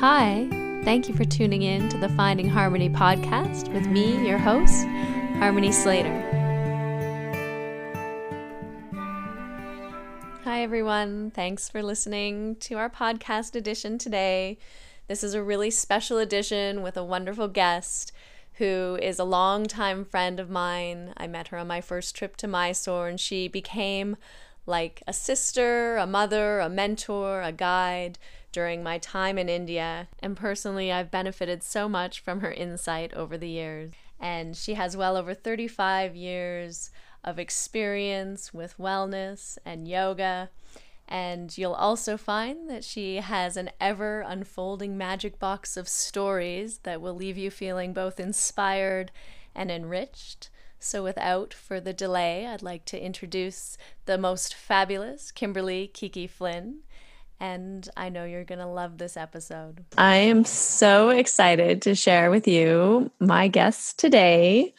Hi, thank you for tuning in to the Finding Harmony podcast with me, your host, Harmony Slater. Hi, everyone. Thanks for listening to our podcast edition today. This is a really special edition with a wonderful guest who is a longtime friend of mine. I met her on my first trip to Mysore, and she became like a sister, a mother, a mentor, a guide during my time in India. And personally, I've benefited so much from her insight over the years. And she has well over 35 years of experience with wellness and yoga. And you'll also find that she has an ever unfolding magic box of stories that will leave you feeling both inspired and enriched. So, without further delay, I'd like to introduce the most fabulous Kimberly Kiki Flynn. And I know you're going to love this episode. I am so excited to share with you my guest today,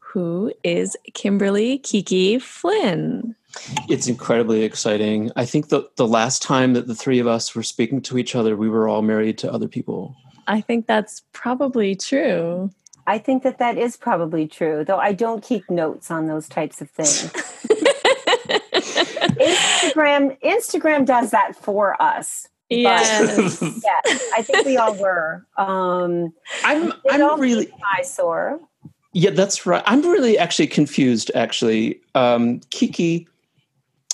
who is Kimberly Kiki Flynn. It's incredibly exciting. I think the, the last time that the three of us were speaking to each other, we were all married to other people. I think that's probably true. I think that that is probably true, though I don't keep notes on those types of things. Instagram Instagram does that for us. Yes. yeah, I think we all were. Um, I'm I'm really eyesore. Yeah, that's right. I'm really actually confused. Actually, um, Kiki,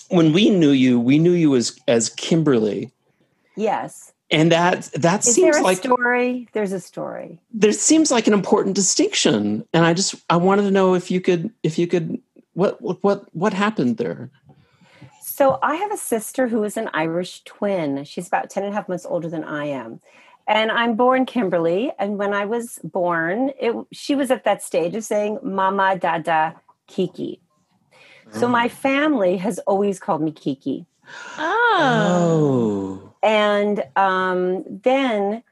when we knew you, we knew you as as Kimberly. Yes. And that that Is seems like story? There's a story. there seems like an important distinction, and I just I wanted to know if you could if you could what what what, what happened there. So I have a sister who is an Irish twin. She's about 10 and a half months older than I am. And I'm born Kimberly. And when I was born, it, she was at that stage of saying Mama, Dada, Kiki. So my family has always called me Kiki. Oh. Oh, And um, then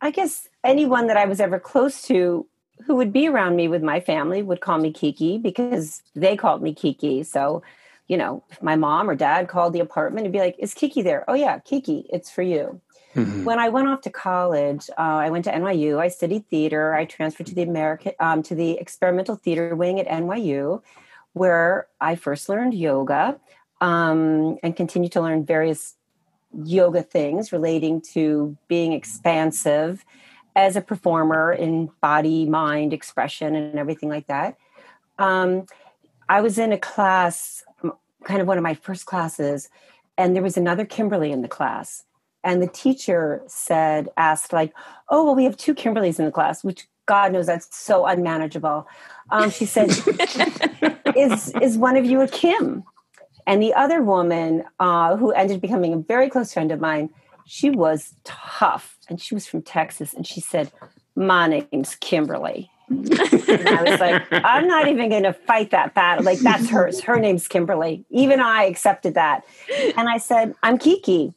I guess anyone that I was ever close to who would be around me with my family would call me Kiki because they called me Kiki. So, you know, if my mom or dad called the apartment and be like, Is Kiki there? Oh, yeah, Kiki, it's for you. Mhm. When I went off to college, uh, I went to NYU. I studied theater. I transferred to the American um, to the experimental theater wing at NYU, where I first learned yoga um, and continued to learn various yoga things relating to being expansive as a performer in body, mind, expression, and everything like that. Um, I was in a class, kind of one of my first classes, and there was another Kimberly in the class. And the teacher said asked like oh well we have two kimberlys in the class which god knows that's so unmanageable. Um, she said is is one of you a kim? And the other woman uh, who ended up becoming a very close friend of mine she was tough and she was from texas and she said my name's kimberly and I was like, I'm not even going to fight that battle. Like, that's hers. Her name's Kimberly. Even I accepted that. And I said, I'm Kiki.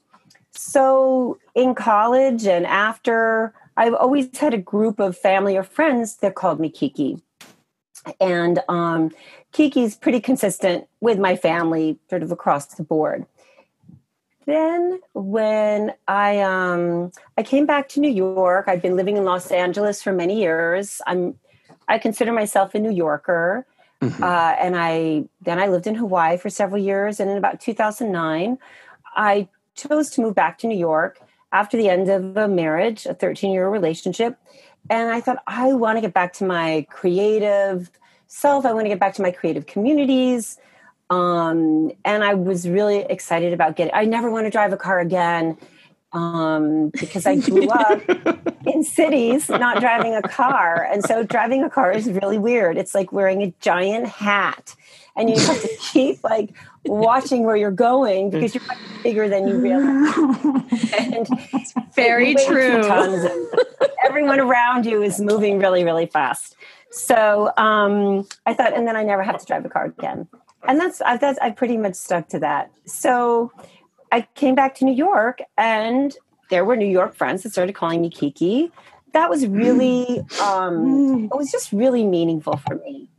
So in college and after, I've always had a group of family or friends that called me Kiki. And um, Kiki's pretty consistent with my family, sort of across the board. Then when I um, I came back to New York, I've been living in Los Angeles for many years. I'm I consider myself a New Yorker. Mhm. Uh, and I then I lived in Hawaii for several years, and in about 2009, I chose to move back to New York after the end of a marriage, a 13 year relationship, and I thought I want to get back to my creative self. I want to get back to my creative communities, um, and I was really excited about getting. I never want to drive a car again um, because I grew up in cities not driving a car. And so driving a car is really weird. It's like wearing a giant hat and you have to keep like watching where you're going because you're much bigger than you realize. And it's Very you weigh two true. everyone around you is moving really, really fast. So um, I thought, and then I never have to drive a car again. And that's, I, that's, I pretty much stuck to that. So I came back to New York and there were New York friends that started calling me Kiki. That was really, um, it was just really meaningful for me.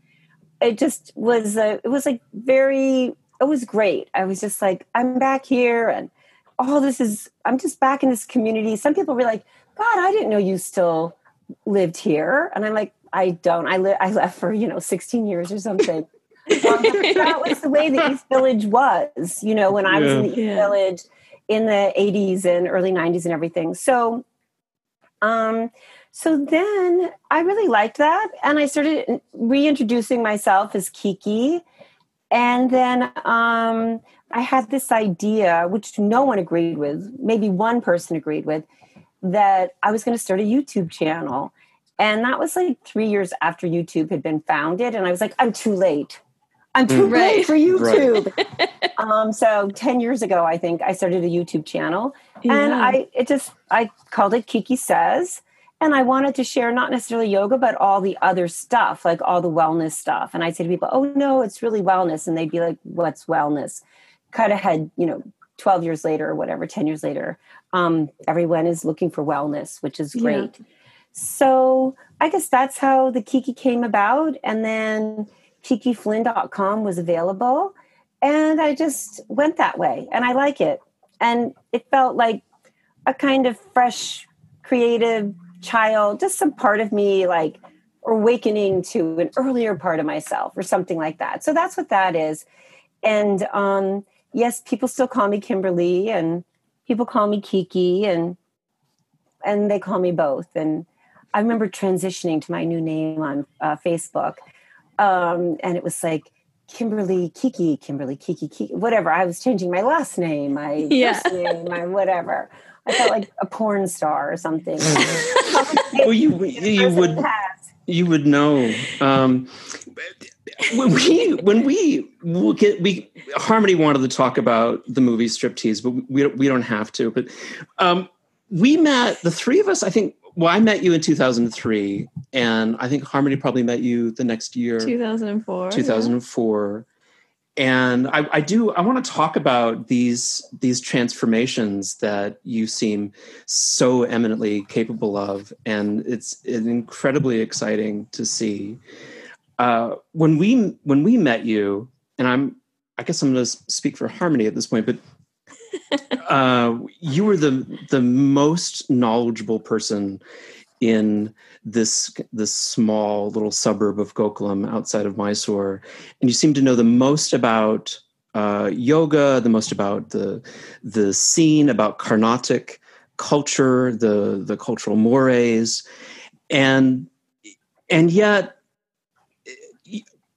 It just was, a, it was like very, it was great. I was just like, I'm back here and oh, this is, I'm just back in this community. Some people were like, God, I didn't know you still lived here. And I'm like, I don't. I, li- I left for, you know, 16 years or something. um, that was the way the East Village was, you know, when I was in the East yeah. Village in the 80s and early 90s and everything. So, um, so then I really liked that. And I started reintroducing myself as Kiki. And then um, I had this idea, which no one agreed with, maybe one person agreed with, that I was going to start a YouTube channel. And that was like three years after YouTube had been founded. And I was like, I'm too late. I'm too mm. late for YouTube. Right. um, so 10 years ago, I think I started a YouTube channel yeah. and I, it just, I called it Kiki Says. And I wanted to share not necessarily yoga, but all the other stuff, like all the wellness stuff. And I'd say to people, oh no, it's really wellness. And they'd be like, what's wellness? Cut ahead, you know, 12 years later or whatever, 10 years later, um, everyone is looking for wellness, which is great. Yeah. So I guess that's how the Kiki came about. And then kikiflynn.com was available. And I just went that way. And I like it. And it felt like a kind of fresh, creative child, just some part of me like awakening to an earlier part of myself or something like that. So that's what that is. And um, yes, people still call me Kimberly and people call me Kiki and and they call me both. And I remember transitioning to my new name on uh, Facebook. Um, and it was like Kimberly Kiki, Kimberly Kiki Kiki, whatever. I was changing my last name, my yeah. first name, my whatever. I felt like a porn star or something. well, you you would you would know. Um, when we when we will get we Harmony wanted to talk about the movie Striptease, but we we don't have to. But um, we met the three of us. I think. Well, I met you in 2003, and I think Harmony probably met you the next year, 2004. 2004. Yeah and I, I, do i want to talk about these these transformations that you seem so eminently capable of and it's, it's incredibly exciting to see uh, when we when we met you and i'm i guess i'm going to speak for harmony at this point but uh, you were the the most knowledgeable person in this this small little suburb of Gokulam outside of Mysore, and you seem to know the most about uh, yoga, the most about the the scene, about Carnatic culture, the the cultural mores, and and yet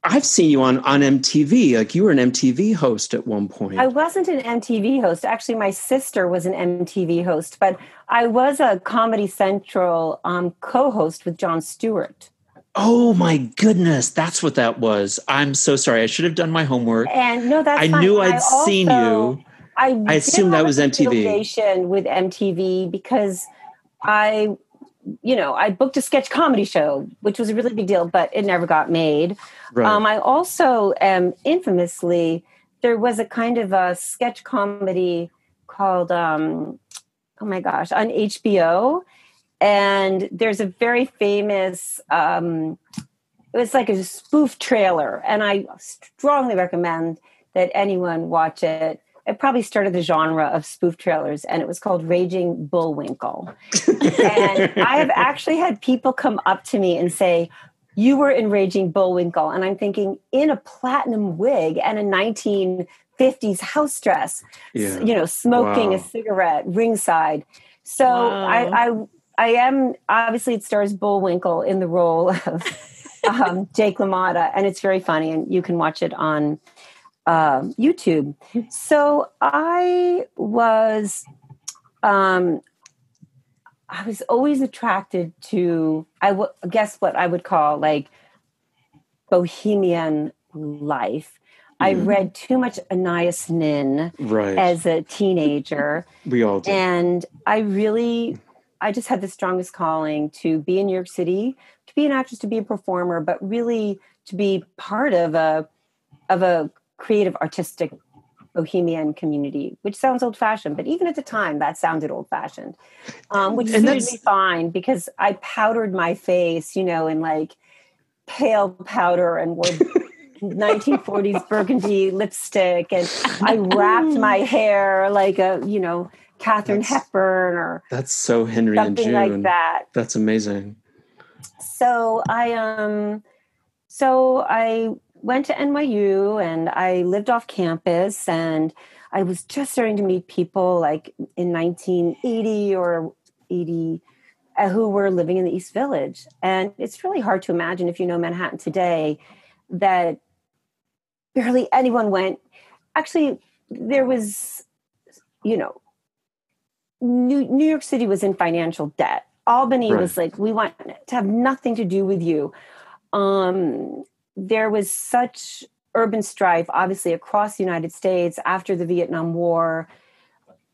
I've seen you on on MTV. Like you were an MTV host at one point. I wasn't an MTV host. Actually, my sister was an MTV host, but I was a Comedy Central um, co-host with Jon Stewart. Oh my goodness, that's what that was. I'm so sorry. I should have done my homework. And no, that's I fine. knew I'd also, seen you. I, I assumed that was MTV. With MTV because I you know, I booked a sketch comedy show, which was a really big deal, but it never got made. Right. Um, I also am infamously, there was a kind of a sketch comedy called, um, oh my gosh, on HBO. And there's a very famous, um, it was like a spoof trailer. And I strongly recommend that anyone watch it it probably started the genre of spoof trailers and it was called Raging Bullwinkle. and I have actually had people come up to me and say, You were in Raging Bullwinkle. And I'm thinking, in a platinum wig and a 1950s house dress, yeah. you know, smoking wow. a cigarette ringside. So wow. I, I, I am obviously it stars Bullwinkle in the role of um, Jake LaMotta, and it's very funny, and you can watch it on uh, YouTube. So I was, um, I was always attracted to, I w- guess what I would call like bohemian life. I mm-hmm. read too much Anais Nin right. as a teenager. we all did. And I really, I just had the strongest calling to be in New York City, to be an actress, to be a performer, but really to be part of a of a creative artistic bohemian community which sounds old fashioned but even at the time that sounded old fashioned um, which and suited me fine because i powdered my face you know in like pale powder and wore 1940s burgundy lipstick, and I wrapped my hair like a you know Catherine that's, Hepburn or that's so Henry something and June. like that. That's amazing. So I um, so I went to NYU and I lived off campus and I was just starting to meet people like in 1980 or 80 uh, who were living in the East Village. And it's really hard to imagine if you know Manhattan today that barely anyone went. Actually, there was, you know, New, New York City was in financial debt. Albany right. was like, we want to have nothing to do with you. Um, there was such urban strife, obviously, across the United States after the Vietnam War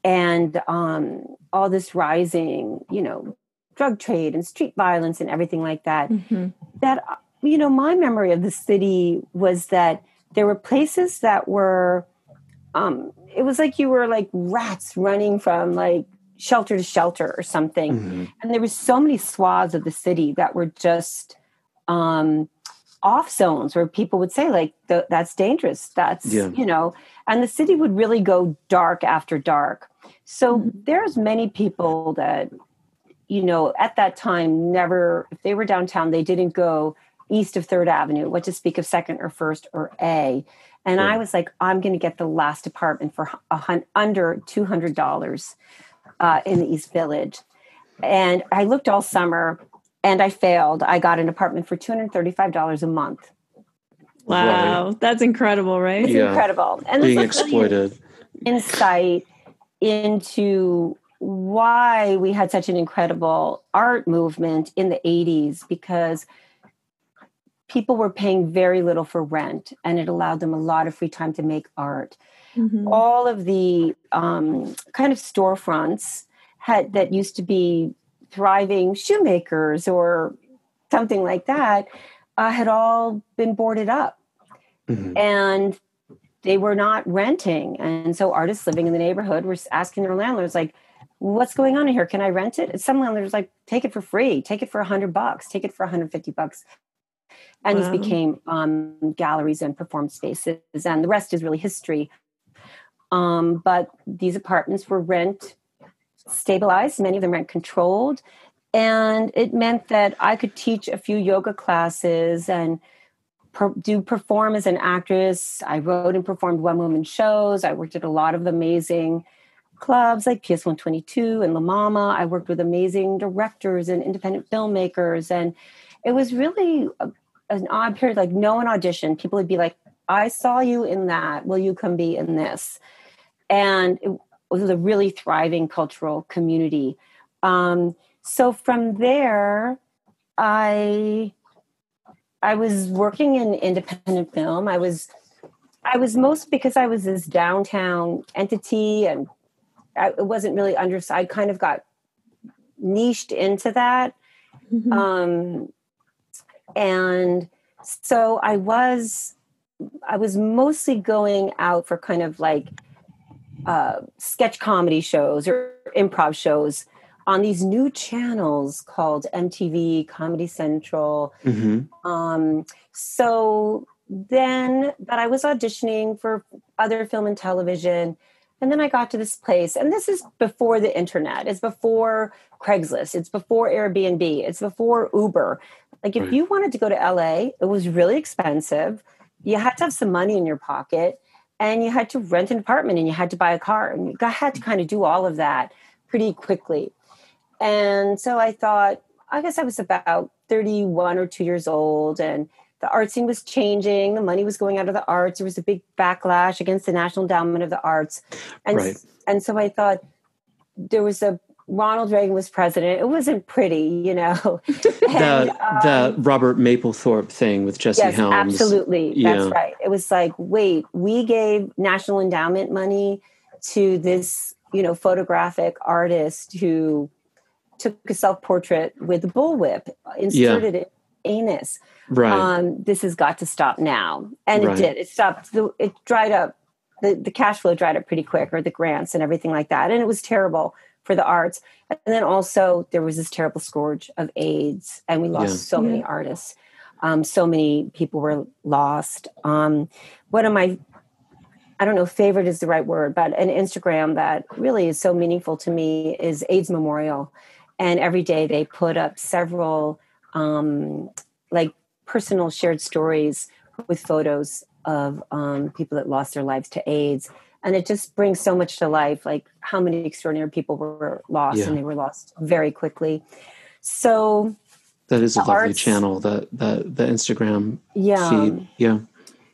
and um, all this rising, you know, drug trade and street violence and everything like that. Mm-hmm. That, you know, my memory of the city was that there were places that were, um, it was like you were like rats running from like shelter to shelter or something. Mm-hmm. And there were so many swaths of the city that were just, um, off zones where people would say like that's dangerous. That's yeah. you know and the city would really go dark after dark. So mm-hmm. there's many people that you know at that time never if they were downtown they didn't go east of third avenue what to speak of second or first or a. And i was like i'm going to get the last apartment for a hun- under $200 uh, in the east village. And i looked all summer and I failed. I got an apartment for $235 a month. Wow, right. that's incredible, right? It's yeah. incredible. And being exploited. Insight into why we had such an incredible art movement in the 80s because people were paying very little for rent and it allowed them a lot of free time to make art. Mm-hmm. All of the um, kind of storefronts had that used to be thriving shoemakers or something like that uh, had all been boarded up. Mm-hmm. and they were not renting. And so artists living in the neighborhood were asking their landlords like what's going on in here? Can i rent it? And some landlords like take it for free. Take it for 100 bucks. Take it for 150 bucks. And wow. these became um, galleries and perform spaces. And the rest is really history. Um, but these apartments were rent stabilized, many of them rent controlled. And it meant that I could teach a few yoga classes and per- do perform as an actress. I wrote and performed one woman shows. I worked at a lot of amazing clubs like PS 122 and La Mama. I worked with amazing directors and independent filmmakers. And it was really a, an odd period. Like, no one auditioned. People would be like, I saw you in that. Will you come be in this? And it, was a really thriving cultural community. Um, so from there, I I was working in independent film. I was I was most because I was this downtown entity, and I, it wasn't really under. I kind of got niched into that, mm-hmm. um, and so I was I was mostly going out for kind of like uh, sketch comedy shows or improv shows on these new channels called MTV, Comedy Central. Mm-hmm. Um, so then, but I was auditioning for other film and television. And then I got to this place, and this is before the internet. It's before Craigslist. It's before Airbnb. It's before Uber. Like, if right. you wanted to go to LA, it was really expensive. You had to have some money in your pocket and you had to rent an apartment and you had to buy a car and you had to kind of do all of that pretty quickly and so i thought i guess i was about 31 or 2 years old and the art scene was changing the money was going out of the arts there was a big backlash against the national endowment of the arts and right. and so i thought there was a Ronald Reagan was president. It wasn't pretty, you know. and, the um, the Robert Mapplethorpe thing with Jesse yes, Helms. Absolutely. Yeah. That's right. It was like, wait, we gave National Endowment money to this, you know, photographic artist who took a self-portrait with a bullwhip, inserted yeah. it anus. Right. Um, this has got to stop now. And right. it did. It stopped. It dried up. The, the cash flow dried up pretty quick, or the grants and everything like that. And it was terrible for the arts. And then also there was this terrible scourge of AIDS, and we lost yeah. so many artists. Um, so many people were lost. Um, one of my I don't know, favorite is the right word, but an Instagram that really is so meaningful to me is AIDS Memorial. And every day they put up several um, like personal shared stories with photos of um, people that lost their lives to AIDS. And it just brings so much to life, like how many extraordinary people were lost yeah. and they were lost very quickly. So that is a lovely arts, channel, the, the the Instagram yeah. feed. Yeah.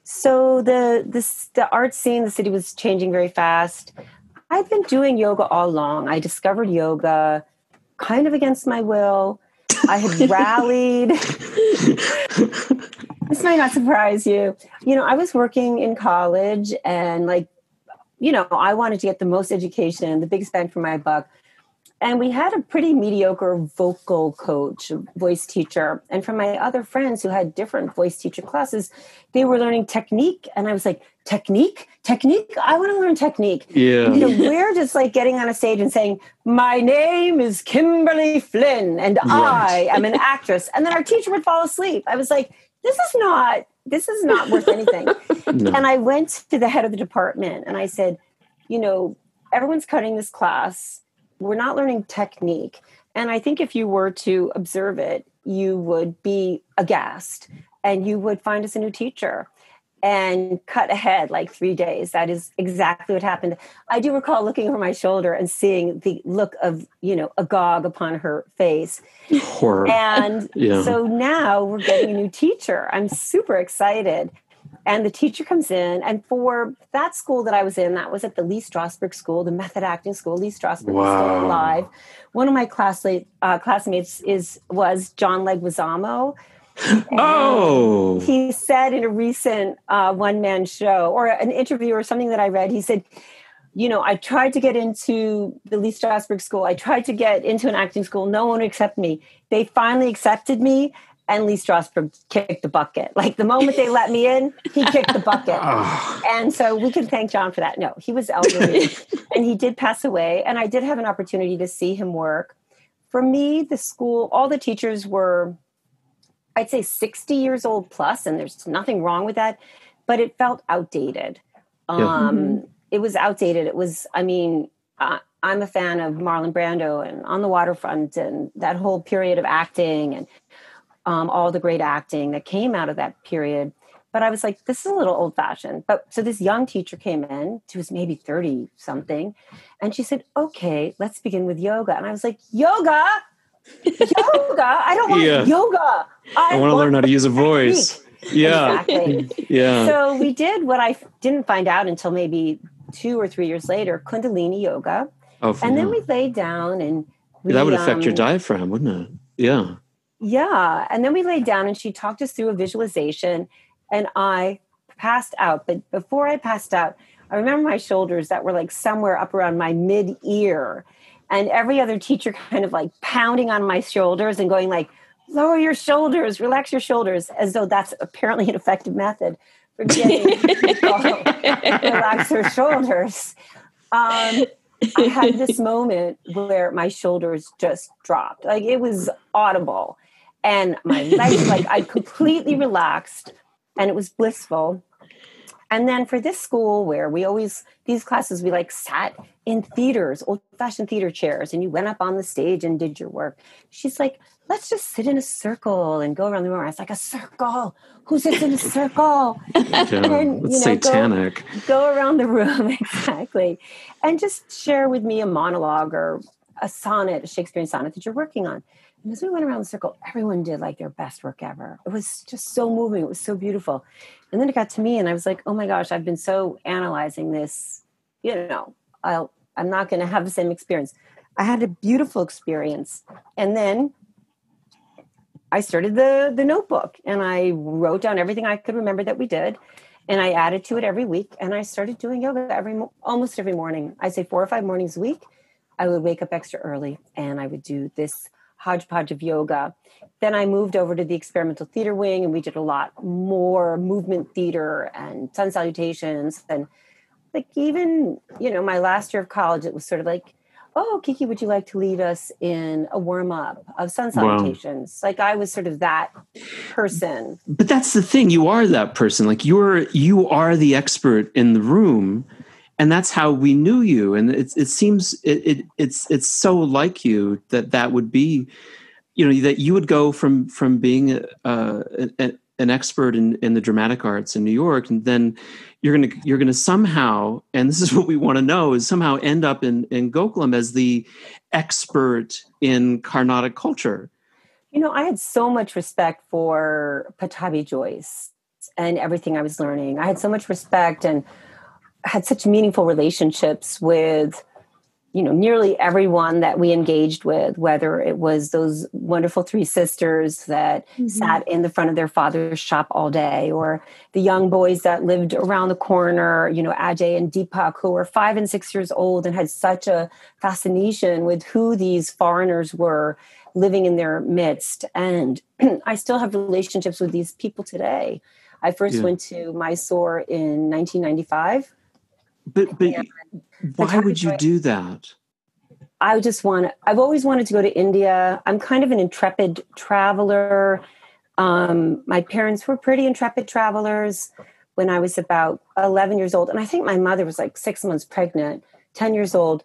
So the this the art scene, the city was changing very fast. I've been doing yoga all along. I discovered yoga kind of against my will. I had rallied. this might not surprise you. You know, I was working in college and like, you know, I wanted to get the most education, the biggest bang for my buck. And we had a pretty mediocre vocal coach voice teacher. And from my other friends who had different voice teacher classes they were learning technique. And i was like technique? Technique? I want to learn technique. Yeah. You know we're just like getting on a stage and saying my name is kimberly flynn and right. i am an actress. And then our teacher would fall asleep. I was like this is not this is not worth anything no. and i went to the head of the department and i said you know everyone's cutting this class we're not learning technique. And I think if you were to observe it, you would be aghast and you would find us a new teacher and cut ahead like three days. That is exactly what happened. I do recall looking over my shoulder and seeing the look of, you know, agog upon her face. Horror. And yeah. so now we're getting a new teacher. I'm super excited and the teacher comes in and for that school that i was in that was at the lee strasberg school the method acting school lee strasberg wow. is still alive one of my classmate, uh, classmates is was john leguizamo oh he said in a recent uh, one-man show or an interview or something that i read he said you know i tried to get into the lee strasberg school i tried to get into an acting school no one would accept me they finally accepted me and Lee Strasberg kicked the bucket. Like the moment they let me in, he kicked the bucket. Ah. and so we can thank John for that. No, he was elderly and he did pass away. And I did have an opportunity to see him work. For me, the school, all the teachers were, I'd say 60 years old plus, and there's nothing wrong with that, but it felt outdated. Yeah. Um, mm-hmm. It was outdated. It was, I mean, uh, I'm a fan of Marlon Brando and On the Waterfront and that whole period of acting and um, all the great acting that came out of that period. But I was like, this is a little old fashioned. But so this young teacher came in, she was maybe 30 something, and she said, okay, let's begin with yoga. And I was like, yoga? yoga? I don't want yeah. yoga. I, I want to learn how to use a voice. Yeah. Exactly. yeah. So we did what I didn't find out until maybe two or three years later Kundalini yoga. Oh, and then we laid down and we, that would affect um, your diaphragm, wouldn't it? Yeah. Yeah. And then we laid down and she talked us through a visualization and I passed out. But before I passed out, I remember my shoulders that were like somewhere up around my mid ear. And every other teacher kind of like pounding on my shoulders and going like, lower your shoulders, relax your shoulders, as though that's apparently an effective method for getting people relax their shoulders. Um, I had this moment where my shoulders just dropped. Like it was audible and my legs like I completely relaxed and it was blissful. And then for this school where we always these classes we like sat in theaters, old fashioned theater chairs, and you went up on the stage and did your work. She's like, let's just sit in a circle and go around the room. I was like, a circle? Who sits in a circle? Yeah, and, you know, satanic. Go, go around the room, exactly. And just share with me a monologue or a sonnet, a Shakespearean sonnet that you're working on. And as we went around the circle, everyone did like their best work ever. It was just so moving. It was so beautiful. And then it got to me, and I was like, oh my gosh, I've been so analyzing this. You know, I'll, I'm not going to have the same experience. I had a beautiful experience. And then I started the, the notebook and I wrote down everything I could remember that we did. And I added to it every week. And I started doing yoga every almost every morning. I'd say four or five mornings a week. I would wake up extra early and I would do this hodgepodge of yoga. Then I moved over to the experimental theater wing and we did a lot more movement theater and sun salutations. And like even, you know, my last year of college, it was sort of like, oh, Kiki, would you like to lead us in a warm up of sun Wow. salutations? Like I was sort of that person. but that's the thing you are that person like you're you are the expert in the room and that's how we knew you and it, it seems it, it it's it's so like you that that would be you know that you would go from from being uh, an, an expert in, in the dramatic arts in New York and then you're gonna you're gonna somehow and this is what we want to know is somehow end up in in Gokulam as the expert in Carnatic culture You know, I had so much respect for Pattabhi Jois and everything I was learning. I had so much respect and had such meaningful relationships with, you know, nearly everyone that we engaged with, whether it was those wonderful three sisters that mm-hmm. sat in the front of their father's shop all day, or the young boys that lived around the corner, you know, Ajay and Deepak, who were five and six years old and had such a fascination with who these foreigners were living in their midst. And I still have relationships with these people today. I first Yeah. went to Mysore in 1995. But but why would you do that I just want I've always wanted to go to India. I'm kind of an intrepid traveler. Um, my parents were pretty intrepid travelers when I was about 11 years old. And I think my mother was like six months pregnant, 10 years old.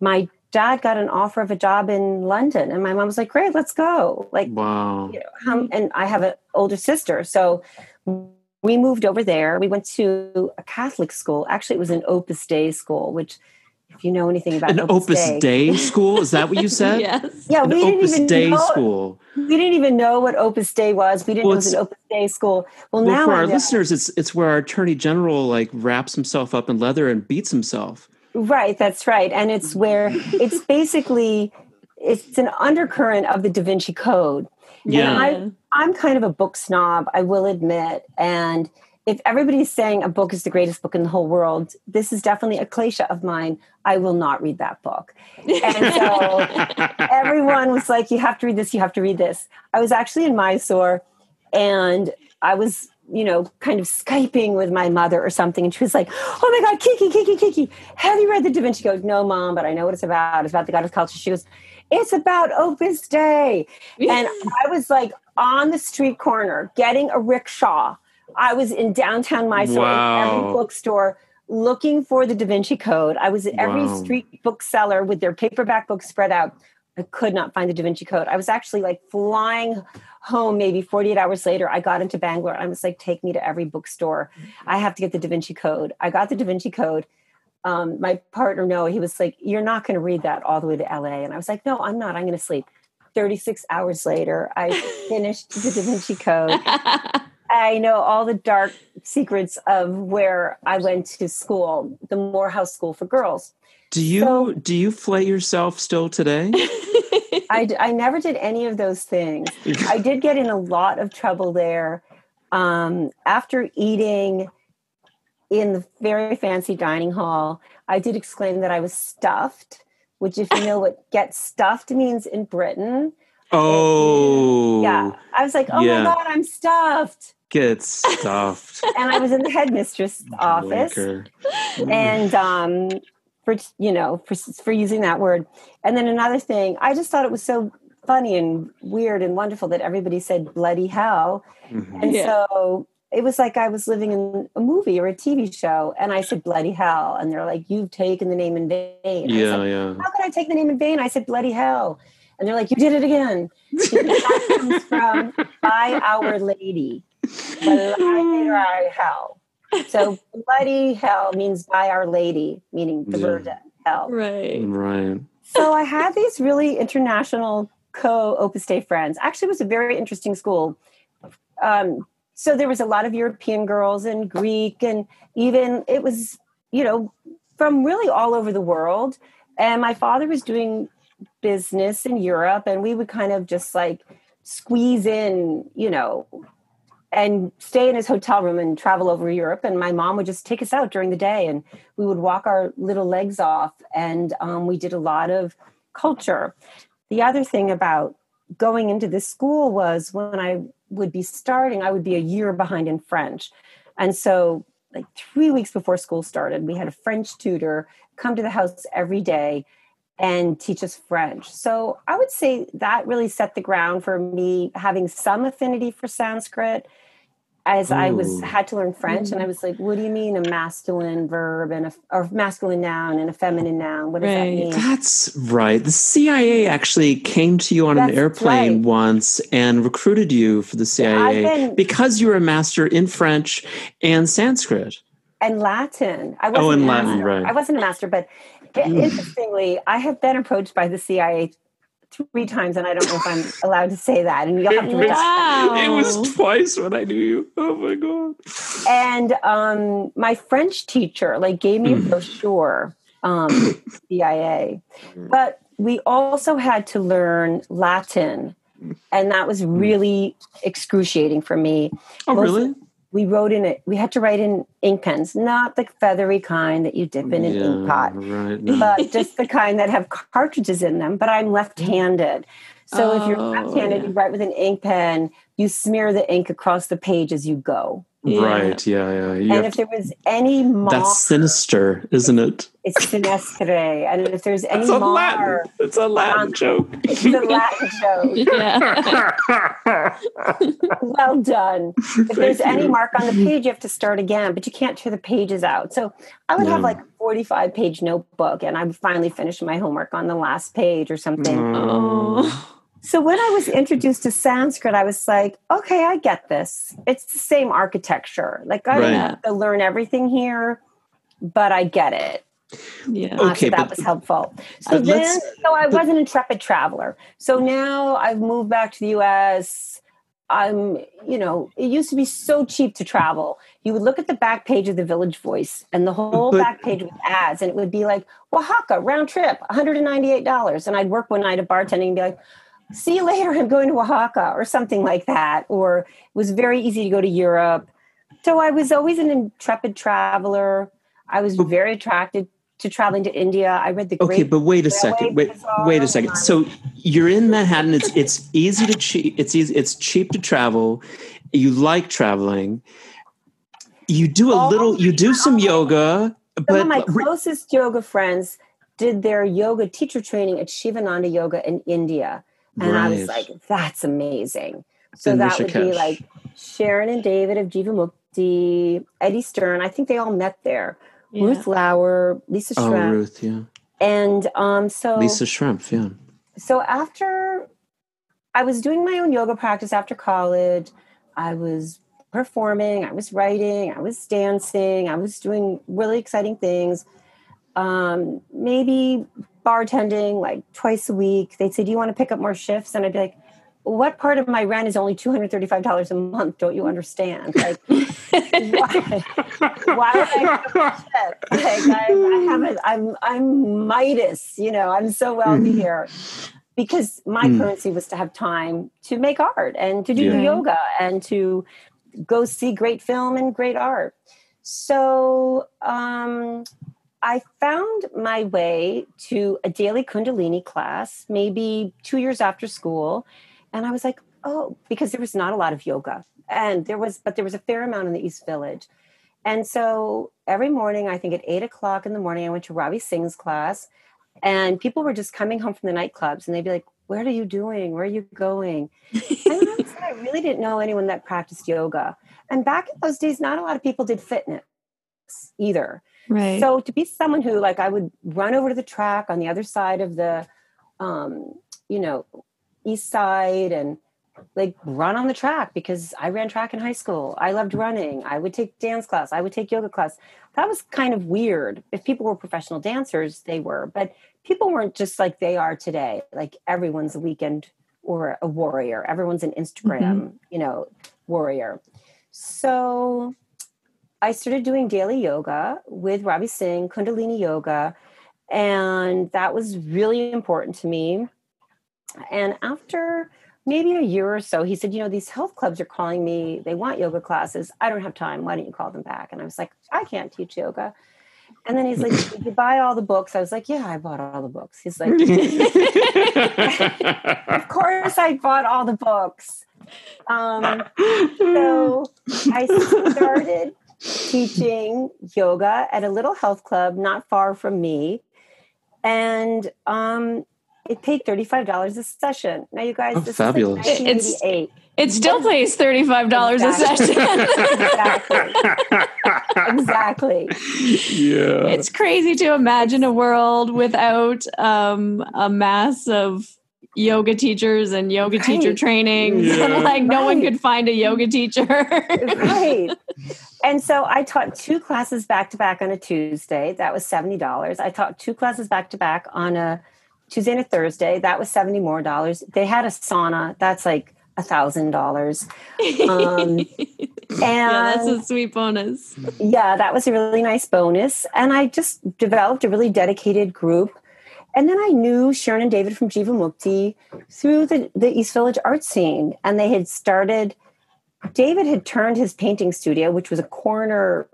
My dad got an offer of a job in London. And my mom was like, great, let's go. Like, wow you know, and I have an older sister. So we moved over there. We went to a Catholic school. Actually, it was an Opus Dei school, which, if you know anything about an Opus Dei school is that what you said yes. yeah, an we didn't opus even day know. school We didn't even know what Opus Dei was. We didn't Well, know it was an Opus Dei school. Well, well now for our listeners it's it's where our attorney general like wraps himself up in leather and beats himself Right, that's right. And it's where it's basically it's an undercurrent of the Da Vinci Code. Yeah I, I'm kind of a book snob, I will admit. And if everybody's saying a book is the greatest book in the whole world, this is definitely a cliche of mine. I will not read that book. And so everyone was like, you have to read this, you have to read this. I was actually in Mysore and I was, you know, kind of Skyping with my mother or something. And she was like, oh my God, Kiki, Kiki, Kiki, have you read the Da Vinci Code? No, mom, but I know what it's about. It's about the God of culture. She goes, it's about Opus Dei. And I was like on the street corner getting a rickshaw. I was in downtown Mysore Wow. in every bookstore looking for the Da Vinci Code. I was at every Wow. street bookseller with their paperback books spread out. I could not find the Da Vinci Code. I was actually like flying home maybe 48 hours later. I got into Bangalore. I was like, take me to every bookstore. I have to get the Da Vinci Code. I got the Da Vinci Code. Um, my partner, Noah, he was like, You're not going to read that all the way to LA. And I was like, No, I'm not. I'm going to sleep. 36 hours later, I finished the Da Vinci Code. I know all the dark secrets of where I went to school, the Morehouse School for Girls. do you So- do you flay yourself still today I, d- I never did any of those things. I did get in a lot of trouble there um, after eating in the very fancy dining hall. I did exclaim that I was stuffed, which, if you know what get stuffed means in Britain, oh yeah, I was like, oh Yeah. my God, I'm stuffed. get stuffed And I was in the headmistress office. And um, for you know for for using that word. And then another thing, I just thought it was so funny and weird and wonderful that everybody said bloody hell, Mhm. and Yeah. so it was like I was living in a movie or a TV show, and I said bloody hell, and they're like, "You've taken the name in vain." Yeah like, yeah How could I take the name in vain? I said bloody hell, and they're like, "You did it again." That comes from by Our Lady, bloody hell. So bloody hell means by Our Lady, meaning the Yeah. Virgin hell. right. right So I had these really international co Opus Dei friends. Actually, it was a very interesting school. Um, so there was a lot of European girls and Greek, and even it was, you know, from really all over the world. And my father was doing business in Europe, and we would kind of just like squeeze in, you know, and stay in his hotel room and travel over Europe. And my mom would just take us out during the day, and we would walk our little legs off. And um, we did a lot of culture. The other thing about going into this school was when I would be starting, I would be a year behind in French. And so, like three weeks before school started, we had a French tutor come to the house every day and teach us French. So I would say that really set the ground for me having some affinity for Sanskrit as I was had to learn French, and I mm-hmm. was like, "What do you mean a masculine verb and a or masculine noun and a feminine noun? What does that mean?" That's right. The CIA actually came to you on an airplane right. once and recruited you for the CIA been- because you were a master in French and Sanskrit. and Latin. I oh, wasn't Oh, and Latin, master. right. I wasn't a master, but mm. interestingly, I have been approached by the CIA three times, and I don't know if I'm allowed to say that. And you'll have to. Wow. It was twice when I knew you. Oh my god. and um, my French teacher like gave me a Mm. brochure, um, CIA, but we also had to learn Latin, and that was really excruciating for me. Oh Most- really? We wrote in it. We had to write in ink pens, not the feathery kind that you dip in an ink pot, Right. no. but just the kind that have cartridges in them. But I'm left-handed. So if you're Oh, left-handed, yeah. you write with an ink pen. You smear the ink across the page as you go. Yeah. Right. Yeah. Yeah. You and if to- there was any mark, that's sinister, isn't it? it's sinestre. And if there's any It's a mark, Latin. It's a Latin Um, joke. it's a Latin joke. Yeah. Well done. If there's Thank any mark on the page, you have to start again, but you can't tear the pages out. So I would have like a 45 page notebook, and I would finally finish my homework on the last page or something. Oh. So when I was introduced to Sanskrit, I was like, okay, I get this. It's the same architecture. Like I Right. don't have to learn everything here, but I get it. Yeah. Uh, Okay, so that but- was helpful. So but then, so I was an intrepid traveler. So now I've moved back to the U.S. I'm, you know, it used to be so cheap to travel. You would look at the back page of the Village Voice, and the whole But- back page with ads, and it would be like Oaxaca round trip, $198, and I'd work one night at bartending and be like. See you later. I'm going to Oaxaca or something like that. Or it was very easy to go to Europe. So I was always an intrepid traveler. I was very attracted to traveling to India. I read the Okay, but wait a second. Wait, wait a second. So you're in Manhattan. It's it's easy to cheap. It's easy. It's cheap to travel. You like traveling. You do a All little. You do some yoga, Some but of my closest yoga friends did their yoga teacher training at Sivananda Yoga in India. And I was like, that's amazing. So In that would be like Sharon and David of Jiva Mukti, Eddie Stern. I think they all met there. Yeah. Ruth Lauer, Lisa Shrimp. oh, Ruth, yeah, And um, so Lisa Shrimp, yeah. so after I was doing my own yoga practice after college, I was performing, I was writing, I was dancing, I was doing really exciting things. Um, maybe bartending like twice a week. They'd say, Do you want to pick up more shifts? And I'd be like, what part of my rent is only $235 a month? Don't you understand? Like, why, why would I pick up shifts? Like, I, I haven't, I'm, I'm Midas, you know, I'm so wealthy here because my Mm. currency was to have time to make art and to do Yeah. yoga and to go see great film and great art. So um, I found my way to a daily Kundalini class, maybe two years after school. And I was like, oh, because there was not a lot of yoga. And there was, but there was a fair amount in the East Village. And so every morning, I think at eight o'clock in the morning, I went to Ravi Singh's class. And people were just coming home from the nightclubs and they'd be like, What are you doing? Where are you going? and I, I really didn't know anyone that practiced yoga. And back in those days, not a lot of people did fitness either. Right. So to be someone who like I would run over to the track on the other side of the um, you know, east side and like run on the track because I ran track in high school. I loved running. I would take dance class. I would take yoga class. That was kind of weird. If people were professional dancers, they were, but people weren't just like they are today. Like everyone's a weekend or a warrior. Everyone's an Instagram, you know, warrior. So I started doing daily yoga with Ravi Singh, Kundalini yoga, and that was really important to me. And after maybe a year or so, he said, You know, these health clubs are calling me. They want yoga classes. I don't have time. Why don't you call them back? And I was like, I can't teach yoga. And then he's like, Did you buy all the books? I was like, Yeah, I bought all the books. He's like, Of course, I bought all the books. Um, so I started teaching yoga at a little health club not far from me. and um, it paid $35 a session. Now, you guys, Oh, this fabulous. is like It's- 1988. It still pays $35 a session. exactly. exactly. yeah. it's crazy to imagine a world without um, a mass of yoga teachers and yoga teacher Right. trainings. Yeah. like no one could find a yoga teacher. right. And so I taught two classes back to back on a Tuesday. That was $70. I taught two classes back to back on a Tuesday and a Thursday. That was 70 more dollars. They had a sauna. That's like a thousand dollars. Um, yeah, that's a sweet bonus. yeah, that was a really nice bonus. And I just developed a really dedicated group. And then I knew Sharon and David from Jivamukti through the, the East Village art scene. And they had started, David had turned his painting studio, which was a corner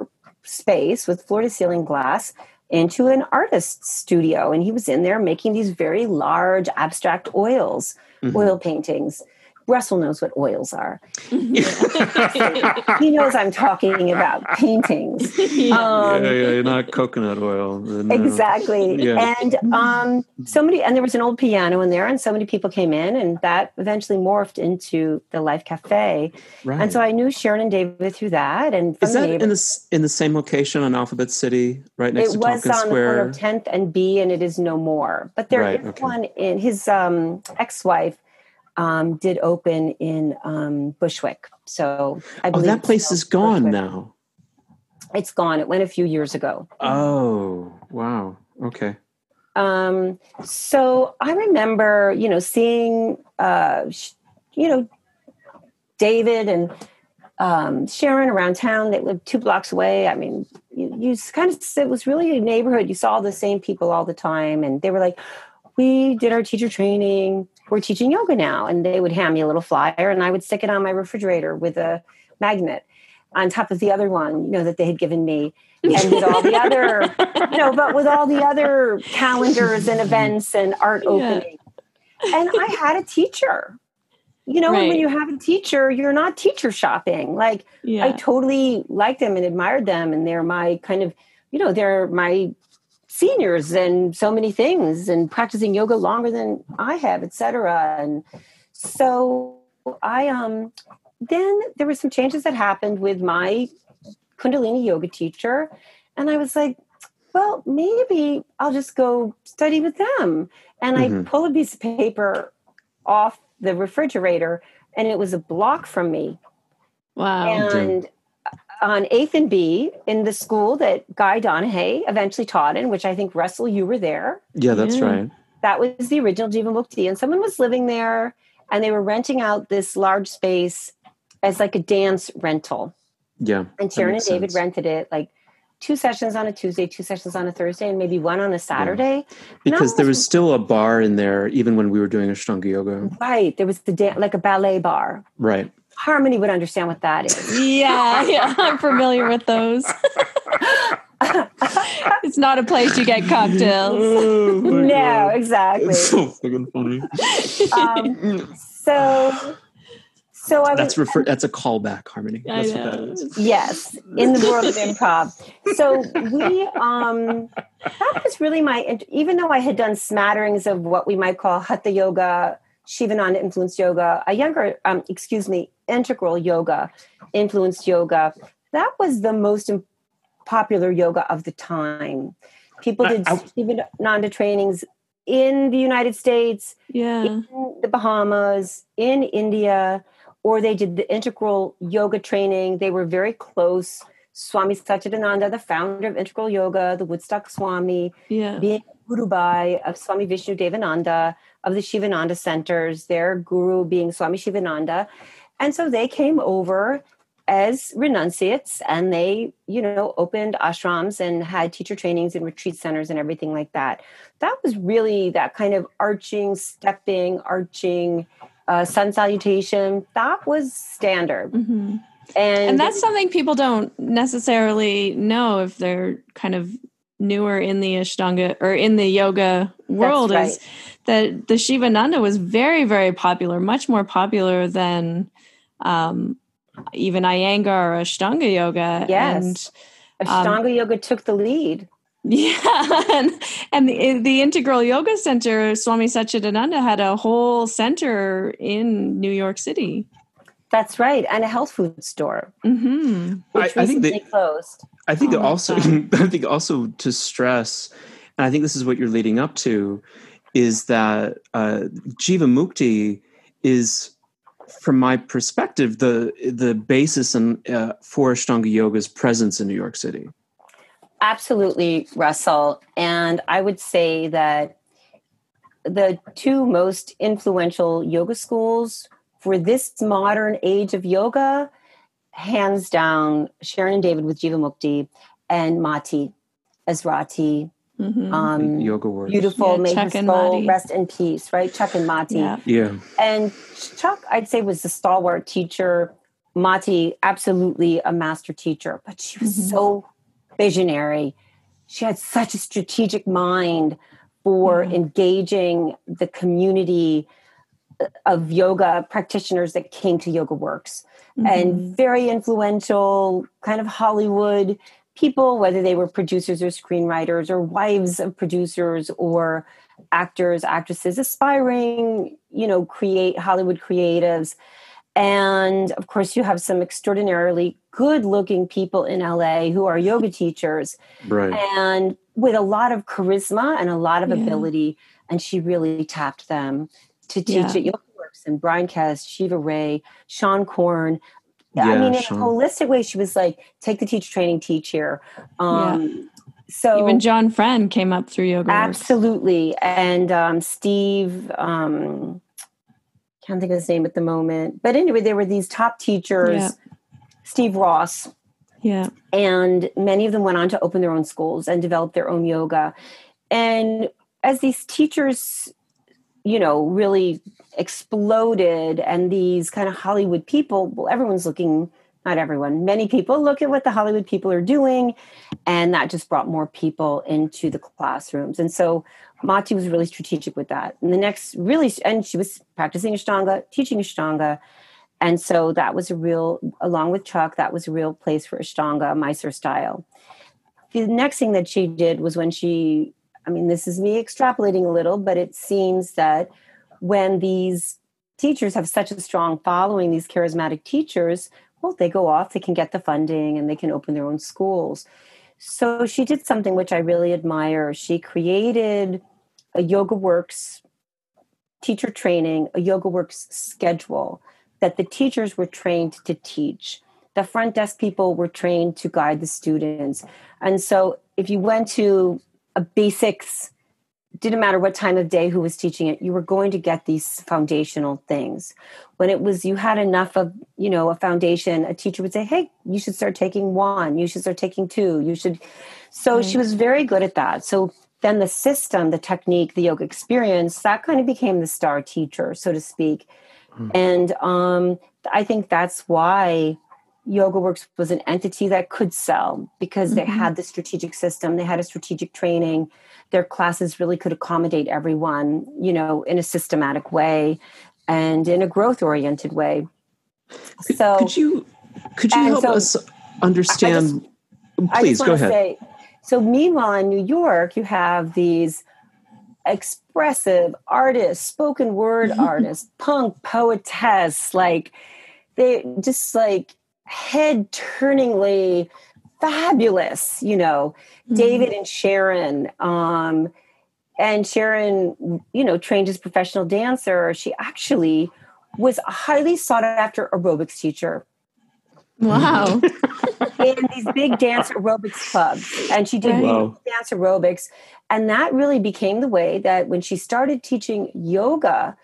space with floor to ceiling glass, into an artist's studio. And he was in there making these very large abstract oils, Mhm. oil paintings. Russell knows what oils are. He knows I'm talking about paintings. Yeah. Um, yeah, yeah, not coconut oil. No. Exactly. Yeah. And um, so many, and there was an old piano in there, and so many people came in, and that eventually morphed into the Life Cafe. Right. And so I knew Sharon and David through that. And from Is that the in the in the same location on Alphabet City, right next it to Tompkins Square? It was on the corner of 10th and B, and it is no more. But there is Right, okay. one in his um, ex-wife um, did open in um, Bushwick. So I Oh, believe that place is gone Bushwick. now. It's gone. It went a few years ago. Oh, wow. Okay. Um, so I remember, you know, seeing, uh, you know, David and um, Sharon around town. They lived two blocks away. I mean, you, you kind of it was really a neighborhood. You saw the same people all the time, and they were like, "We did our teacher training. We're teaching yoga now." And they would hand me a little flyer, and I would stick it on my refrigerator with a magnet on top of the other one, you know, that they had given me. And with all the other you know, but with all the other calendars and events and art Yeah. opening. And I had a teacher. You know, and when you have a teacher, you're not teacher shopping. Like Yeah. I totally liked them and admired them, and they're my kind of, you know, they're my seniors and so many things, and practicing yoga longer than I have, et cetera. And so I um then there were some changes that happened with my Kundalini yoga teacher, and I was like, well, maybe I'll just go study with them. And I Mhm. pull a piece of paper off the refrigerator, and it was a block from me wow. and on eighth and B in the school that Guy Donahaye eventually taught in, which I think Russell, you were there. Yeah, that's Yeah. right. That was the original Jivamukti, and someone was living there, and they were renting out this large space as like a dance rental. Yeah. And that Sharon and David sense. rented it like two sessions on a Tuesday, two sessions on a Thursday, and maybe one on a Saturday. Because No. there was still a bar in there, even when we were doing Ashtanga yoga. Right, there was the dan- like a ballet bar. Right. Harmony would understand what that is. Yeah, yeah, I'm familiar with those. it's not a place you get cocktails. Oh no, God. exactly. It's so fucking funny. um, so so I That's was refer- That's a callback, Harmony. I That's what that know. is. yes in the world of improv. So we um that was really my even though I had done smatterings of what we might call hatha yoga, Sivananda influenced yoga, a younger um excuse me integral yoga influenced yoga. That was the most popular yoga of the time. People I- did I- Sivananda trainings in the United States, Yeah. in the Bahamas, in India, or they did the integral yoga training. They were very close. Swami Satchidananda, the founder of integral yoga, the Woodstock Swami, Yeah. being Gurubai of Swami Vishnu Devananda of the Sivananda centers, their guru being Swami Sivananda. And so they came over as renunciates and they, you know, opened ashrams and had teacher trainings and retreat centers and everything like that. That was really that kind of arching, stepping, arching, uh, sun salutation. That was standard. hmm And, And that's something people don't necessarily know if they're kind of newer in the Ashtanga or in the yoga world right. is that the Sivananda was very, very popular, much more popular than um, even Iyengar or Ashtanga yoga. Yes. And um, Ashtanga yoga took the lead. Yeah, and, and the, the Integral Yoga Center, Swami Satchidananda had a whole center in New York City. That's right, and a health food store, Mm-hmm. which I- I think recently they- closed. I think Oh, also. I think also to stress, and I think this is what you're leading up to, is that uh, Jivamukti is, from my perspective, the the basis and uh, for Ashtanga Yoga's presence in New York City. Absolutely, Russell. And I would say that the two most influential yoga schools for this modern age of yoga, hands down, Sharon and David with Jivamukti and Maty Ezraty. Mm-hmm. Um, yoga works. beautiful, Yeah, may Chuck his soul Maty. rest in peace, right? Chuck and Maty. yeah. Yeah. And Chuck, I'd say, was the stalwart teacher. Maty, absolutely a master teacher, but she was Mhm. so visionary. She had such a strategic mind for Yeah. engaging the community of yoga practitioners that came to Yoga Works Mm-hmm. and very influential, kind of Hollywood people, whether they were producers or screenwriters or wives of producers or actors, actresses, aspiring, you know, create Hollywood creatives. And of course, you have some extraordinarily good looking people in LA who are yoga teachers Right. and with a lot of charisma and a lot of Yeah. ability. And she really tapped them to teach Yeah. at Yoga Works and Bryan Kest, Shiva Rea, Seane Corn. I mean, in Seane. a holistic way, she was like, take the teacher training, teach here. Um, So Even John Friend came up through Yoga Works. absolutely. And um, Steve, um, can't think of his name at the moment. But anyway, there were these top teachers, Yeah. Steve Ross, Yeah. and many of them went on to open their own schools and develop their own yoga and as these teachers you know really exploded and these kind of hollywood people well everyone's looking not everyone many people look at what the hollywood people are doing and that just brought more people into the classrooms. And so maty was really strategic with that. And the next really and she was practicing ashtanga teaching ashtanga. And so that was a real, along with Chuck, that was a real place for Ashtanga, Mysore style. The next thing that she did was when she, I mean, this is me extrapolating a little, but it seems that when these teachers have such a strong following, these charismatic teachers, well, they go off, they can get the funding and they can open their own schools. So she did something which I really admire. She created a Yoga Works teacher training, a Yoga Works schedule that the teachers were trained to teach. The front desk people were trained to guide the students. And so if you went to a basics, didn't matter what time of day who was teaching it, you were going to get these foundational things. When it was you had enough of, you know, a foundation, a teacher would say, Hey, you should start taking one, you should start taking two, you should so she was very good at that. So then the system, the technique, the yoga experience, that kind of became the star teacher, so to speak. And um, I think that's why Yoga Works was an entity that could sell because they Mhm. had the strategic system, they had a strategic training. Their classes really could accommodate everyone, you know, in a systematic way and in a growth oriented way. Could, So could you could you help so- us understand? I Please just go ahead. Say, so meanwhile in New York, you have these expressive artists, spoken word artists, punk poetess, like they just like head turningly fabulous, you know, Mm-hmm. David and Sharon. Um, and Sharon, you know, trained as a professional dancer. She actually was a highly sought after aerobics teacher Wow. in these big dance aerobics clubs and she did Wow. dance aerobics and that really became the way that when she started teaching yoga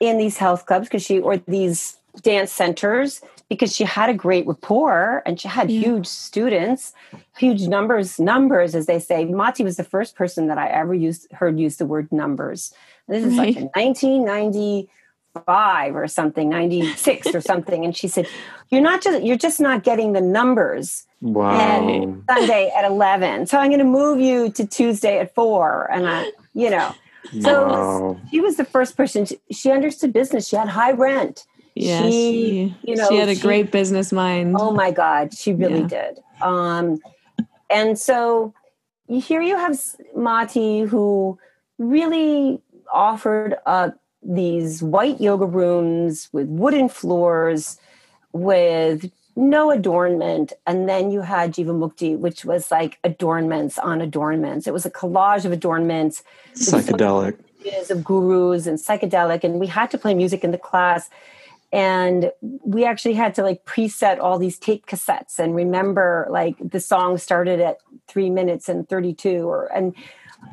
in these health clubs because she or these dance centers because she had a great rapport and she had Yeah. huge students huge numbers numbers as they say maty was the first person that i ever used heard use the word numbers and this is like in 1995 or something 96 or something and she said you're not just you're just not getting the numbers Wow. Sunday at 11. So I'm going to move you to Tuesday at 4. And I, you know, So- wow. she was the first person, she, she understood business. She had high rent. Yeah, She, she, you know, she had a she- great business mind. Oh my God, she really Yeah. did. Um, and so, here you have Maty who really offered up these white yoga rooms with wooden floors with no adornment and then you had Jivamukti, which was like adornments on adornments it was a collage of adornments psychedelic of gurus and psychedelic and we had to play music in the class and we actually had to like preset all these tape cassettes and remember like the song started at three minutes and 32 or and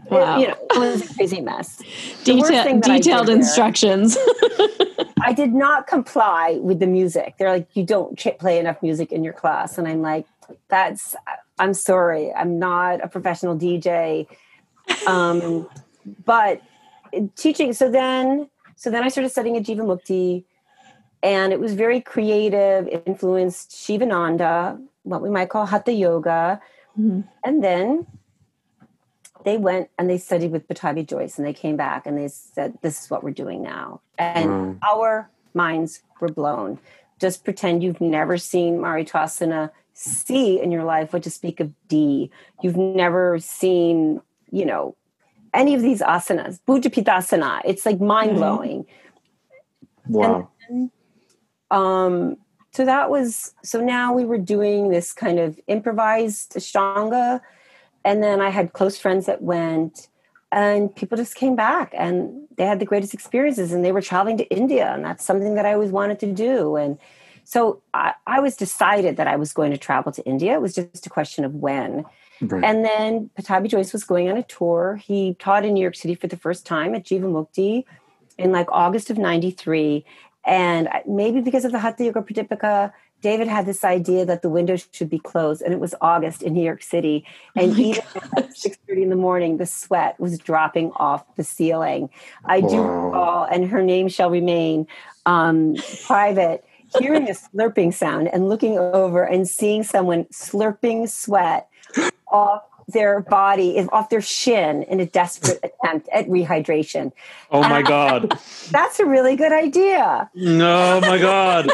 wow. it, you know it was a crazy mess. Detail, detailed instructions. I did not comply with the music. They're like you don't play enough music in your class. And i'm like that's i'm sorry. I'm not a professional dj um, but teaching so then so then i started studying at jivamukti and it was very creative it influenced sivananda what we might call hatha yoga. Mm-hmm. and then they went and they studied with Pattabhi Jois and they came back and they said this is what we're doing now. And mm. our minds were blown. Just pretend you've never seen marichyasana c in your life what to speak of d. You've never seen you know any of these asanas. Bhujapidasana it's like mind-blowing. Wow. And, um, so that was so now we were doing this kind of improvised ashtanga and then i had close friends that went and people just came back and they had the greatest experiences and they were traveling to india and that's something that i always wanted to do and so i, I was decided that i was going to travel to india. It was just a question of when. Right. and then Pattabhi Jois was going on a tour. He taught in new york city for the first time at jivamukti in like august of 93 and maybe because of the Hatha Yoga Pradipika, David had this idea that the windows should be closed, and it was August in New York City. Oh and oh even at six thirty in the morning, the sweat was dropping off the ceiling. I do recall, and her name shall remain um, private. Hearing a slurping sound and looking over and seeing someone slurping sweat off their body is off their shin in a desperate attempt at rehydration. Oh my God. That's a really good idea. No, my God.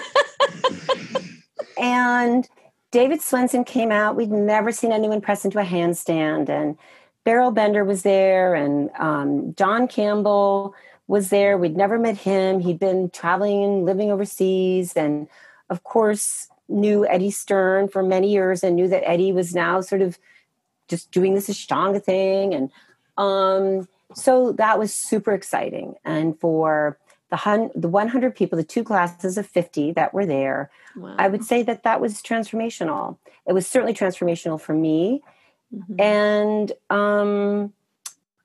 and David Swenson came out. We'd never seen anyone press into a handstand. And Beryl Bender was there, and um, John Campbell was there. We'd never met him. He'd been traveling and living overseas. And of course, knew Eddie Stern for many years and knew that Eddie was now sort of just doing this Ashtanga thing. And um, so that was super exciting. And for the, hun- the 100 people, the two classes of 50 that were there, wow. I would say that that was transformational. It was certainly transformational for me. Mm-hmm. And um,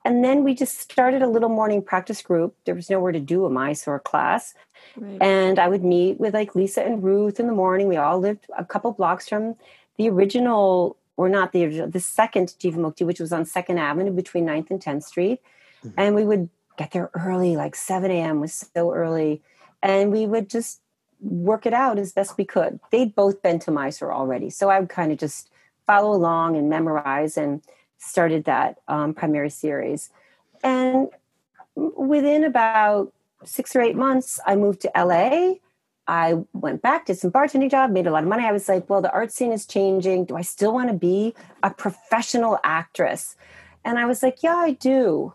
and then we just started a little morning practice group. There was nowhere to do a Mysore class. Right. And I would meet with like Lisa and Ruth in the morning. We all lived a couple blocks from the original or not the original, the second Jivamukti, which was on Second Avenue between 9th and 10th Street. Mm-hmm. And we would get there early, like 7 a.m. was so early. And we would just work it out as best we could. They'd both been to Mysore already. So I would kind of just follow along and memorize and started that um, primary series. And within about six or eight months, I moved to LA I went back, did some bartending job, made a lot of money. I was like, well, the art scene is changing. Do I still want to be a professional actress? And I was like, yeah, I do.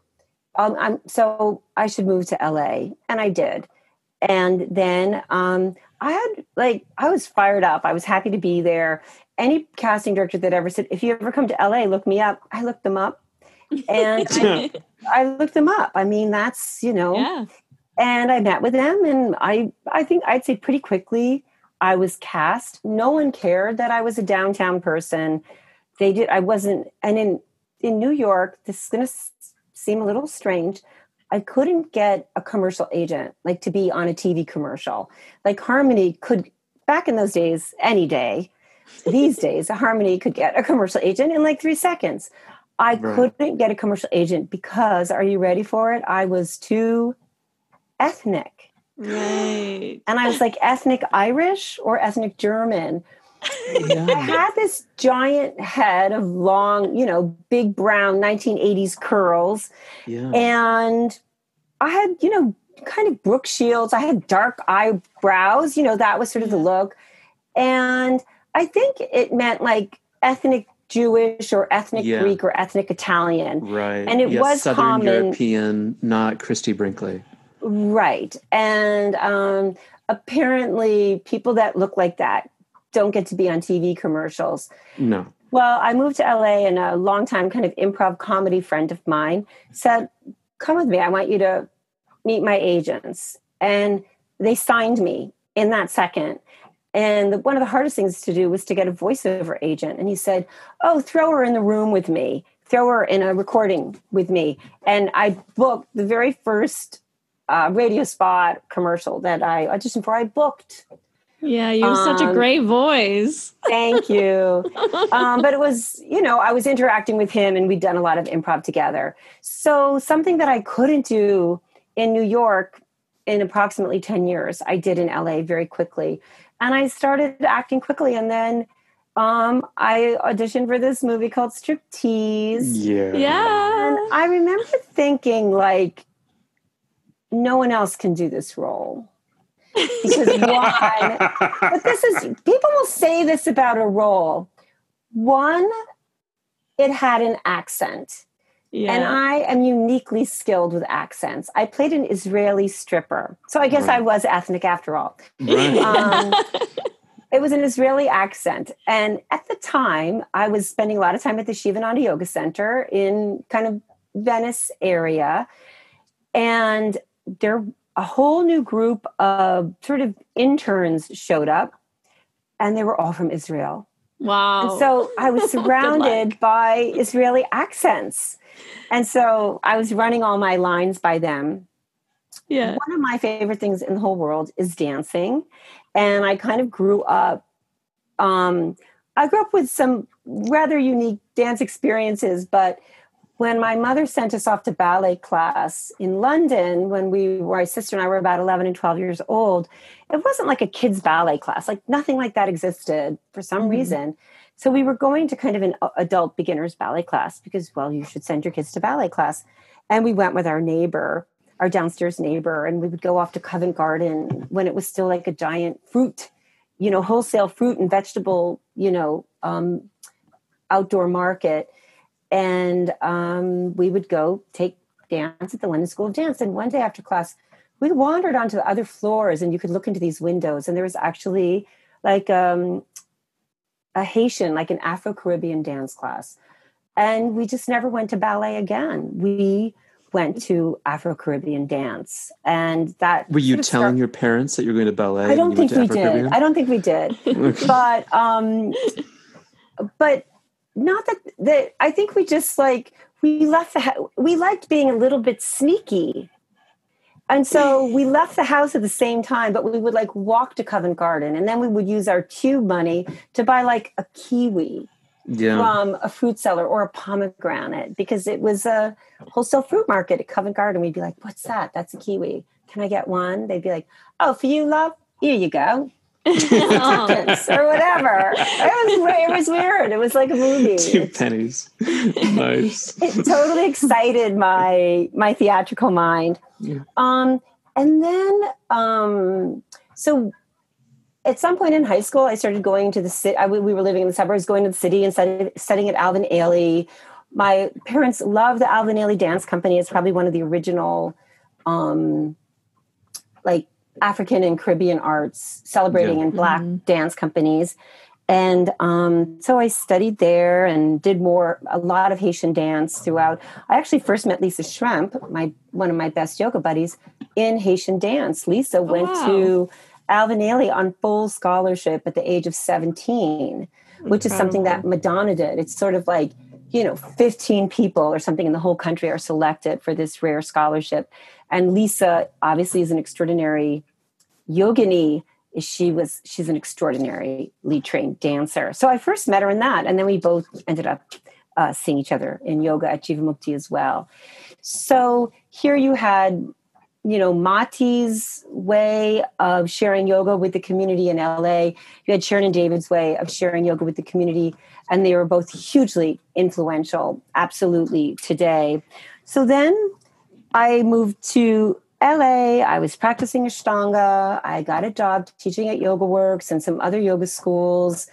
Um, I'm, so I should move to LA. And I did. And then um, I had, like, I was fired up. I was happy to be there. Any casting director that ever said, if you ever come to LA, look me up. I looked them up. And I, I looked them up. I mean, that's, you know, yeah and I met with them, and I I think I'd say pretty quickly I was cast. No one cared that I was a downtown person. They did. I wasn't, and in in New York, this is going to seem a little strange. I couldn't get a commercial agent like to be on a TV commercial. Like Harmony could back in those days, any day. These days, Harmony could get a commercial agent in like three seconds. I right. couldn't get a commercial agent because, are you ready for it? I was too ethnic. Right. And I was like, ethnic Irish or ethnic German? Yeah. I had this giant head of long, you know, big brown 1980s curls. Yeah. And I had, you know, kind of Brooke Shields. I had dark eyebrows. You know, that was sort of the look. And I think it meant like ethnic Jewish or ethnic Yeah. Greek or ethnic Italian. Right. And it Yes, was Southern common- European, not Christy Brinkley. Right. And um, apparently, people that look like that don't get to be on TV commercials. No. Well, I moved to LA, and a longtime kind of improv comedy friend of mine said, Come with me. I want you to meet my agents. And they signed me in that second. And the, one of the hardest things to do was to get a voiceover agent. And he said, Oh, throw her in the room with me, throw her in a recording with me. And I booked the very first uh, radio spot commercial that I auditioned for. I booked Yeah, you have such a Um, great voice. Thank you. um, but it was, you know, I was interacting with him and we'd done a lot of improv together. So something that I couldn't do in New York in approximately 10 years, I did in LA very quickly. And I started acting quickly. And then um, I auditioned for this movie called Striptease. Yeah. Yeah. And I remember thinking, like, no one else can do this role. Because one, but this is people will say this about a role. One, it had an accent. Yeah. And I am uniquely skilled with accents. I played an Israeli stripper. So I guess I was ethnic after all. Right. Um, it was an Israeli accent. And at the time, I was spending a lot of time at the Sivananda Yoga Center in kind of Venice area. And there a whole new group of sort of interns showed up and they were all from Israel. wow. And so I was surrounded by Israeli accents. And so I was running all my lines by them. yeah. One of my favorite things in the whole world is dancing. And I kind of grew up, um, I grew up with some rather unique dance experiences, but when my mother sent us off to ballet class in London, when we were, my sister and I were about 11 and 12 years old, it wasn't like a kids' ballet class. Like nothing like that existed for some Mhm. reason. So we were going to kind of an adult beginners ballet class because, well, you should send your kids to ballet class. And we went with our neighbor, our downstairs neighbor, and we would go off to Covent Garden when it was still like a giant fruit, you know, wholesale fruit and vegetable, you know, um, outdoor market. And um, we would go take dance at the London School of Dance. And one day after class, we wandered onto the other floors and you could look into these windows and there was actually like um, a Haitian, like an Afro Caribbean dance class. And we just never went to ballet again. We went to Afro Caribbean dance. And that Were you telling your parents that you're going to ballet? I don't think we did. I don't think we did but um but not that that i think we just like we left the we liked being a little bit sneaky. And so we left the house at the same time but we would like walk to covent garden and then we would use our tube money to buy like a kiwi yeah. from a fruit seller or a pomegranate because it was a wholesale fruit market at covent garden. We'd be like what's that? That's a kiwi. Can i get one? They'd be like oh for you love? Here you go or whatever. It was it was weird. It was like a movie. Two pennies. nice. it totally excited my my theatrical mind. Yeah. Um, and then um, so at some point in high school, I started going to the city. I, we were living in the suburbs, going to the city and studying, studying at Alvin Ailey. My parents loved the Alvin Ailey Dance Company. It's probably one of the original, um, like African and Caribbean arts celebrating Yeah. in black Mhm. dance companies. And um, so I studied there and did more, a lot of Haitian dance throughout. I actually first met Lisa Shrimp, my one of my best yoga buddies, in Haitian dance. Lisa went wow. to Alvin Ailey on full scholarship at the age of 17, which is something that Madonna did. It's sort of like, you know, 15 people or something in the whole country are selected for this rare scholarship. And Lisa obviously is an extraordinary yogini. She was she's an extraordinarily trained dancer. So I first met her in that, and then we both ended up uh, seeing each other in yoga at Jivamukti as well. So here you had, you know, Maty's way of sharing yoga with the community in LA. You had Sharon and David's way of sharing yoga with the community, and they were both hugely influential, absolutely today. So then I moved to LA. I was practicing Ashtanga. I got a job teaching at Yoga Works and some other yoga schools.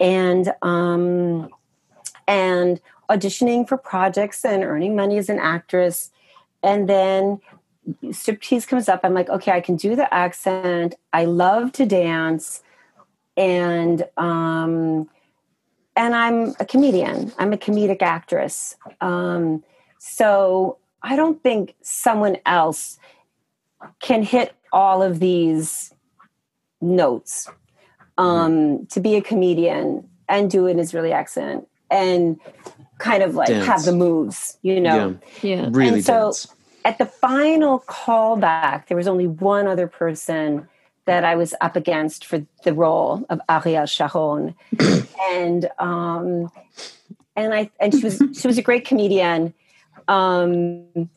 And um, and auditioning for projects and earning money as an actress. And then striptease comes up. I'm like, okay, I can do the accent. I love to dance. And, um, and I'm a comedian. I'm a comedic actress. Um, so I don't think someone else can hit all of these notes um, to be a comedian and do an Israeli accent and kind of like Dance. have the moves, you know. Yeah. Really And so- dense. At the final callback, there was only one other person that I was up against for the role of Ariel Sharon, and um, and I and she was she was a great comedian. Um,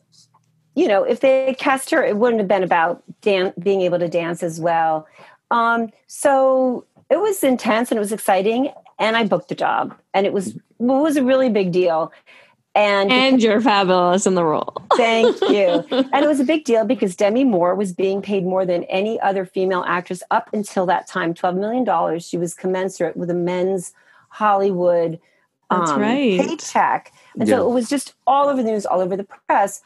you know, if they had cast her, it wouldn't have been about dan- being able to dance as well. Um, so it was intense and it was exciting, and I booked the job, and it was it was a really big deal. And And you're fabulous in the role. Thank you. and it was a big deal because Demi Moore was being paid more than any other female actress up until that time $12 million. She was commensurate with a men's Hollywood That's um, right. paycheck. And Yeah. so it was just all over the news, all over the press.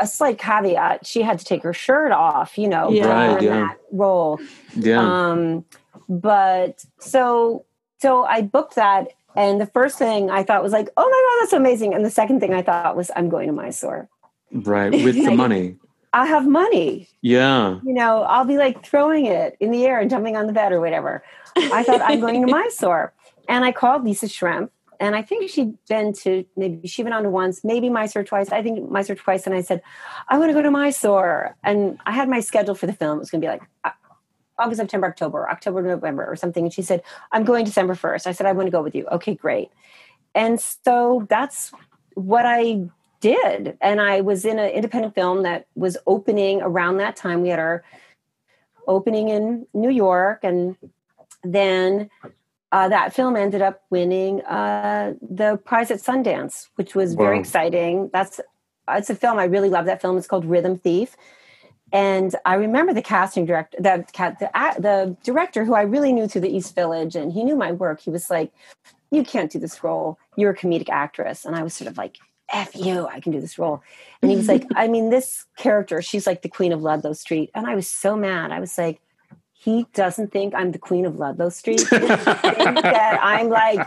A slight caveat she had to take her shirt off, you know, Yeah. Right, in yeah. that role. Yeah. Um, but so so I booked that, and the first thing I thought was like, "Oh my god, that's amazing!" And the second thing I thought was, "I'm going to Mysore. right. With the money. I have money. Yeah. You know, I'll be like throwing it in the air and jumping on the bed or whatever." I thought I'm going to Mysore, and I called Lisa Shrimp And I think she'd been to maybe she went on to once, maybe Mysore twice. I think Mysore twice. And I said, I want to go to Mysore. And I had my schedule for the film. It was going to be like uh, August, September, October, October, November, or something. And she said, I'm going December 1st. I said, I want to go with you. Okay, great. And so that's what I did. And I was in an independent film that was opening around that time. We had our opening in New York. And then uh, that film ended up winning uh, the prize at Sundance, which was very exciting. That's it's a film I really love. That film is called Rhythm Thief, and I remember the casting director, the the, the director who I really knew through the East Village, and he knew my work. He was like, "You can't do this role. You're a comedic actress," and I was sort of like. F you, I can do this role. And he was like, I mean, this character, she's like the queen of Ludlow Street. And I was so mad. I was like, he doesn't think I'm the queen of Ludlow Street. He that I'm like,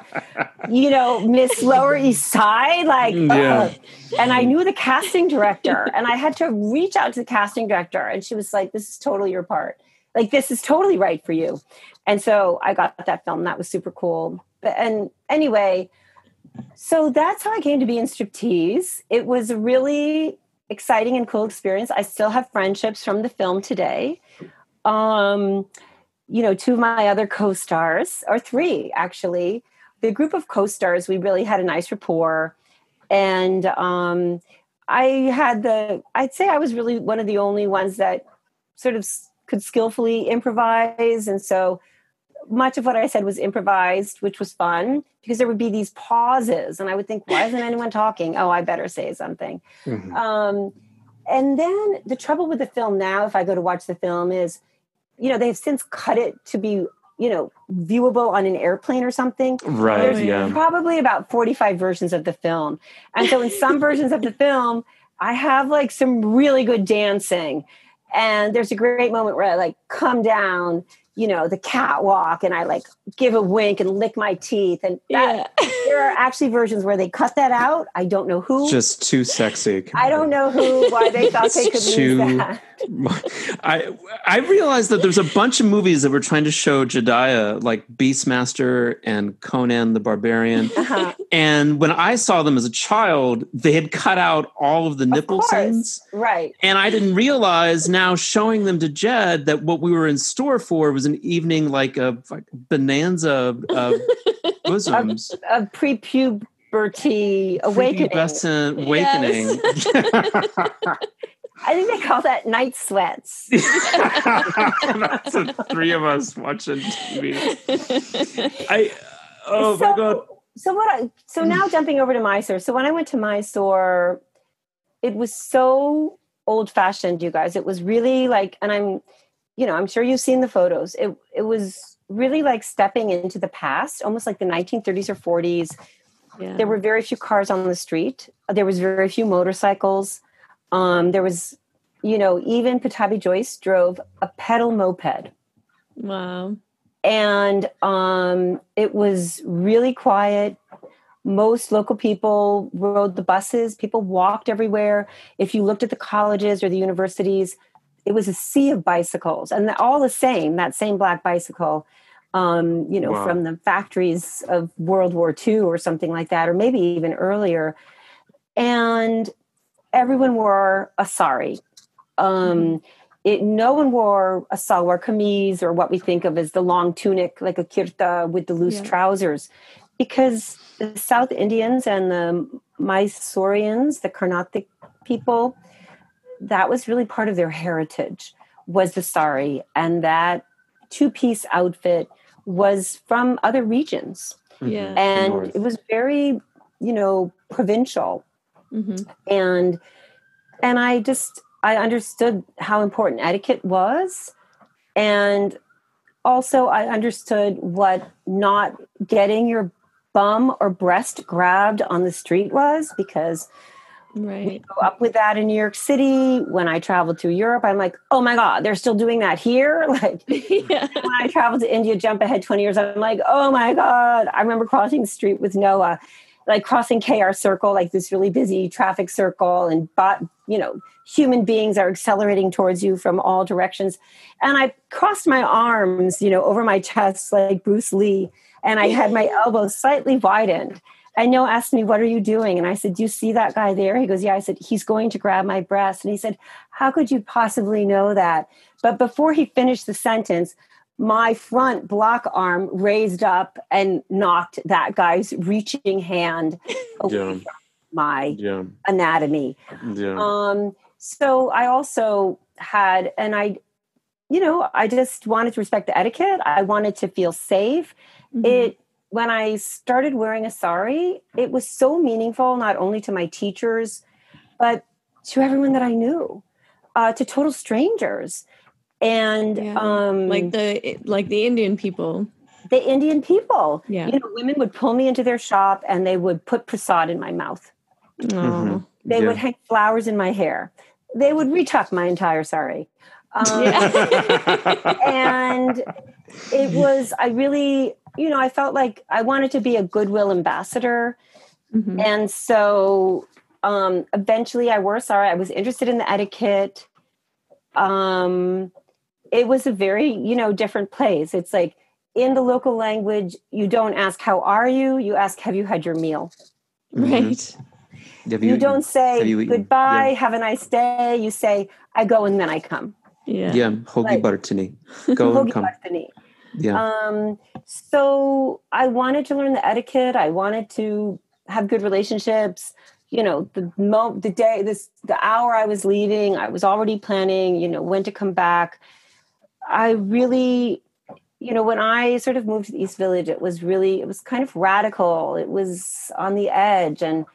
you know, Miss Lower East Side. Like, mm, Yeah. ugh. and I knew the casting director, and I had to reach out to the casting director, and she was like, "This is totally your part. Like, this is totally right for you." And so I got that film. That was super cool. But and anyway, so that's how I came to be in striptease. It was a really exciting and cool experience. I still have friendships from the film today. Um, you know, two of my other co-stars, or three actually. The group of co-stars, we really had a nice rapport, and um, I had the. I'd say I was really one of the only ones that sort of could skillfully improvise, and so much of what I said was improvised, which was fun because there would be these pauses, and I would think, "Why isn't anyone talking?" Oh, I better say something. Mhm. Um, and then the trouble with the film now, if I go to watch the film, is you know they've since cut it to be you know viewable on an airplane or something. Right. There's Yeah. probably about 45 versions of the film. And so in some versions of the film, I have like some really good dancing. And there's a great moment where I like come down, you know, the catwalk and I like give a wink and lick my teeth. And that, Yeah. there are actually versions where they cut that out. I don't know who. Just too sexy. I don't know who, why they thought they could It's use that. I I realized that there's a bunch of movies that were trying to show Jediah, like Beastmaster and Conan the Barbarian. Uh-huh. And when I saw them as a child, they had cut out all of the nipple course. scenes. Right. And I didn't realize now showing them to Jed that what we were in store for was an evening like a like bonanza of bosoms. A pre-puberty awakening. Awakening. I think they call that night sweats. That's the three of us watching TV. I oh my So- god. so what I so now jumping over to Mysore. So when I went to Mysore, it was so old fashioned, you guys. It was really like, and I'm, you know, I'm sure you've seen the photos. It it was really like stepping into the past, almost like the 1930s or 40s. Yeah. There were very few cars on the street. There was very few motorcycles. Um, there was, you know, even Pattabhi Jois drove a pedal moped. Wow. And um, it was really quiet. Most local people rode the buses. People walked everywhere. If you looked at the colleges or the universities, it was a sea of bicycles, and all the same. That same black bicycle um, you know, wow. from the factories of World War II or something like that, or maybe even earlier. And everyone wore a sari. Um, mm-hmm. it, no one wore a salwar kameez or what we think of as the long tunic, like a kurta with the loose yeah. trousers, because the South Indians and the Mysoreans, the Carnatic people, that was really part of their heritage was the sari and that two-piece outfit was from other regions. Yeah. And it was very, you know, provincial. Mm-hmm. And and I just I understood how important etiquette was and also I understood what not getting your bum or breast grabbed on the street was because Right. We go up with that in New York City. When I traveled to Europe, I'm like, oh my God, they're still doing that here. Like yeah. when I traveled to India, jump ahead 20 years, I'm like, oh my God. I remember crossing the street with Noah, like crossing KR Circle, like this really busy traffic circle, and but you know, human beings are accelerating towards you from all directions. And I crossed my arms, you know, over my chest like Bruce Lee, and I had my elbows slightly widened I know asked me, What are you doing? And I said, Do you see that guy there? He goes, Yeah. I said, He's going to grab my breast. And he said, How could you possibly know that? But before he finished the sentence, my front block arm raised up and knocked that guy's reaching hand away yeah. from my yeah. anatomy. Yeah. Um, so I also had, and I, you know, I just wanted to respect the etiquette. I wanted to feel safe. Mm-hmm. It when I started wearing a sari, it was so meaningful, not only to my teachers, but to everyone that I knew, uh, to total strangers. And yeah. um, like the like the Indian people. The Indian people. Yeah. You know, women would pull me into their shop and they would put prasad in my mouth. Mm-hmm. They yeah. would hang flowers in my hair. They would retuck my entire sari. Um, and it was, I really, you know, I felt like I wanted to be a goodwill ambassador. Mm-hmm. And so um, eventually I wore sorry. I was interested in the etiquette. Um, it was a very, you know, different place. It's like in the local language, you don't ask, How are you? You ask, Have you had your meal? Mm-hmm. Right. You, you, don't say you goodbye, yeah. have a nice day. You say, I go and then I come. Yeah. Yeah. Hoagie like, Bartini. Go and come. Bartini. Yeah. Um, so I wanted to learn the etiquette. I wanted to have good relationships. You know, the mo- the day, this the hour I was leaving, I was already planning. You know, when to come back. I really, you know, when I sort of moved to the East Village, it was really, it was kind of radical. It was on the edge, and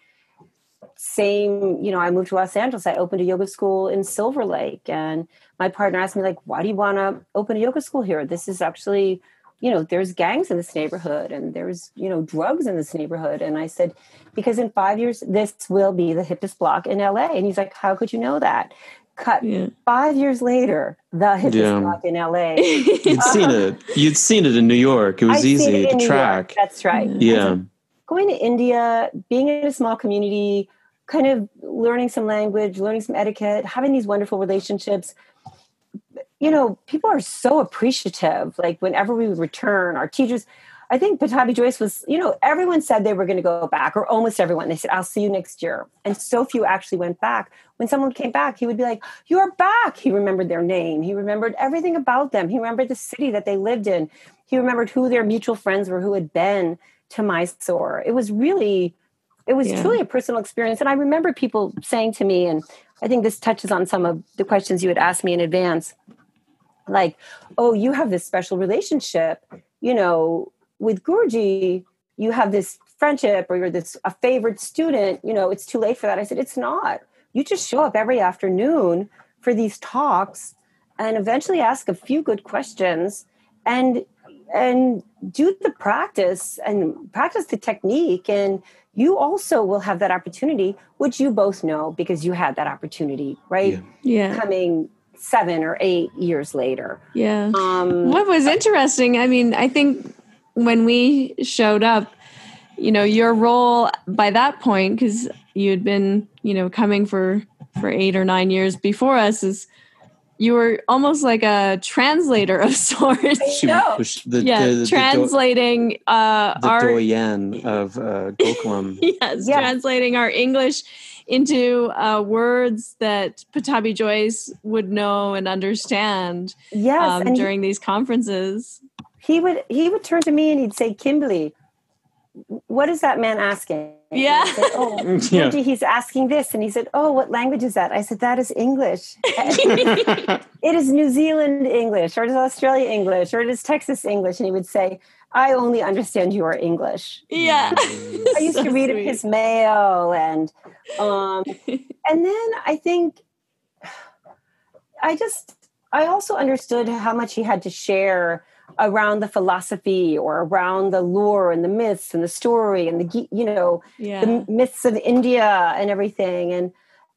same, you know, I moved to Los Angeles. I opened a yoga school in Silver Lake, and my partner asked me like why do you want to open a yoga school here? This is actually you know there's gangs in this neighborhood and there's you know drugs in this neighborhood. And i said because in five years this will be the hippest block in la and he's like how could you know that cut yeah. five years later the hippest yeah. block in la you'd seen it you'd seen it in new york it was I'd easy to track york. that's right yeah going to india being in a small community kind of learning some language learning some etiquette having these wonderful relationships you know, people are so appreciative. Like whenever we would return, our teachers, I think Pattabhi Jois was, you know, everyone said they were going to go back, or almost everyone. They said, I'll see you next year. And so few actually went back. When someone came back, he would be like, You're back. He remembered their name. He remembered everything about them. He remembered the city that they lived in. He remembered who their mutual friends were who had been to Mysore. It was really, it was yeah. truly a personal experience. And I remember people saying to me, and I think this touches on some of the questions you had asked me in advance like, oh, you have this special relationship, you know, with Guruji, you have this friendship or you're this a favorite student, you know, it's too late for that. I said, it's not. You just show up every afternoon for these talks and eventually ask a few good questions. And and do the practice and practice the technique and you also will have that opportunity which you both know because you had that opportunity right Yeah. Yeah. coming seven or eight years later Yeah. um What was interesting, I mean, I think when we showed up, you know, your role by that point, because you had been, you know, coming for for eight or nine years before us, is you were almost like a translator of sorts. She No. was the, yeah, the, the, do- translating uh, the our doyen of uh, Gokulam. yes, Yeah. translating our English into uh, words that Pattabhi Jois would know and understand yes um, and he- during these conferences. He would he would turn to me and he'd say kimberly what is that man asking? Yeah. I said, oh Yeah. Angie, he's asking this. And he said oh what language is that? I said that is english. It is new zealand english or it is australia english or it is texas english. And he would say i only understand your english. Yeah. I used to read his mail and um and then I think I just I also understood how much he had to share around the philosophy or around the lore and the myths and the story and the you know Yeah. the myths of India and everything and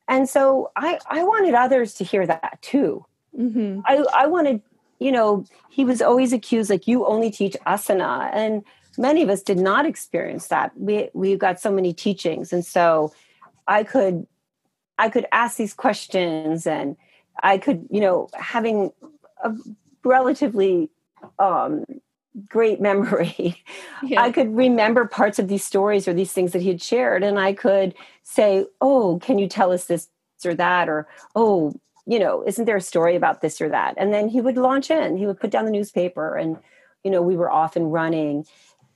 and so I I wanted others to hear that too. hmm I, I wanted, you know, he was always accused like you only teach asana, and many of us did not experience that. We we got so many teachings, and so I could I could ask these questions, and I could, you know, having a relatively um, great memory. Yeah. I could remember parts of these stories or these things that he had shared, and I could say, "Oh, can you tell us this or that?" or "Oh, you know, isn't there a story about this or that?" And then he would launch in. He would put down the newspaper, and you know, we were off and running.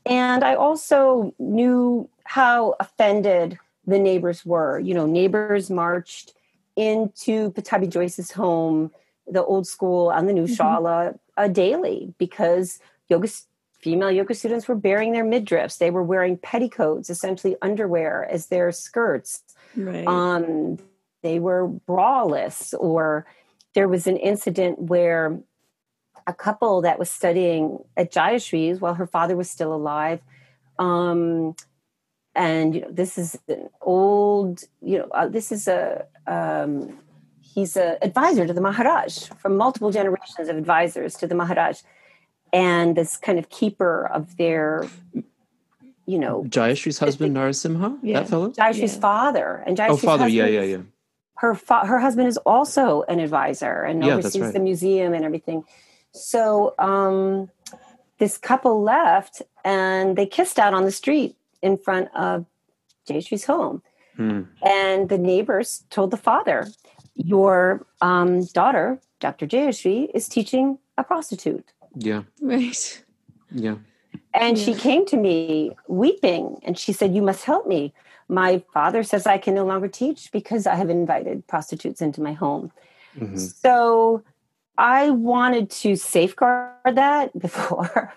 And I also knew how offended the neighbors were. You know, neighbors marched into Pattabhi Jois's home, the old school on the new Mhm. Shala, uh, daily because yoga female yoga students were bearing their midriffs. They were wearing petticoats, essentially underwear, as their skirts. Right. Um, they were braless, or there was an incident where a couple that was studying at Jayashree's while her father was still alive. Um, and you know, this is an old, you know, uh, this is a um, he's an advisor to the Maharaj from multiple generations of advisors to the Maharaj, and this kind of keeper of their, you know, Jayashree's husband, Narasimha? Yeah. That fellow? Jayashree's Yeah. father and Jayashree's Oh, father. Yeah, husband yeah, is- yeah. her fa- her husband is also an advisor and Yeah, oversees right. the museum and everything. So um, this couple left and they kissed out on the street in front of Jayashree's home. Hmm. And the neighbors told the father, "Your um, daughter, Dr. Jayashree, is teaching a prostitute." Yeah. right. Yeah. And she came to me weeping and she said, You must help me. My father says I can no longer teach because I have invited prostitutes into my home. Mhm. So I wanted to safeguard that before.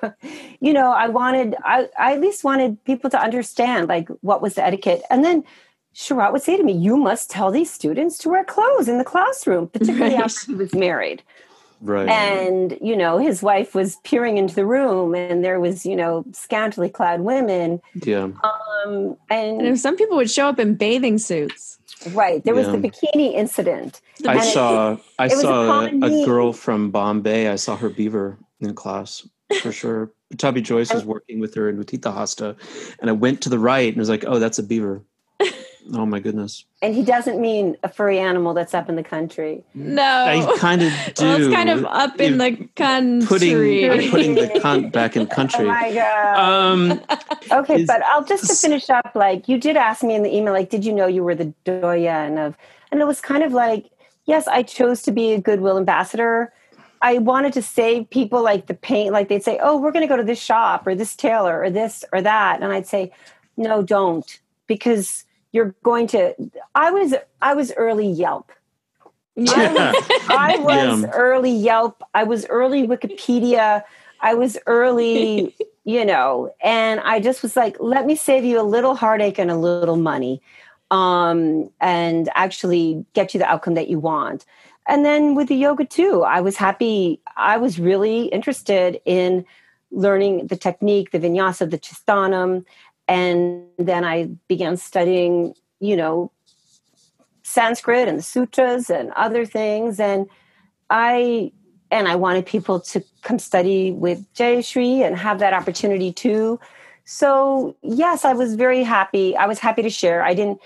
you know, I wanted, I, I at least wanted people to understand like what was the etiquette. And then Sharat would say to me, You must tell these students to wear clothes in the classroom, particularly Right. after he was married Right. and you know his wife was peering into the room and there was you know scantily clad women yeah. um And and some people would show up in bathing suits. right there was the bikini incident I And it- saw I it was a saw a, a girl from Bombay. I saw her beaver in class for sure. Pattabhi Jois was working with her in Utthita Hasta, and I went to the right and was like, "Oh, that's a beaver." Oh my goodness! and he doesn't mean a furry animal that's up in the country No. I kind of do. well, it's kind of up in the country. putting I'm putting the cunt back in country. oh country. my god Um, okay is- but i'll just to finish up like you did ask me in the email like did you know you were the doyen of and it was kind of like yes i chose to be a goodwill ambassador i wanted to save people like the pain like they'd say oh we're going to go to this shop or this tailor or this or that and i'd say no don't because you're going to i was i was early yelp yeah. I was Yeah. early Yelp. I was early Wikipedia. I was early, you know, and I just was like, let me save you a little heartache and a little money um, and actually get you the outcome that you want. And then with the yoga too, I was happy. I was really interested in learning the technique, the vinyasa, the tristanam. And then I began studying, you know, Sanskrit and the sutras and other things. And I and I wanted people to come study with Jayashree and have that opportunity too. So yes, I was very happy. I was happy to share. I didn't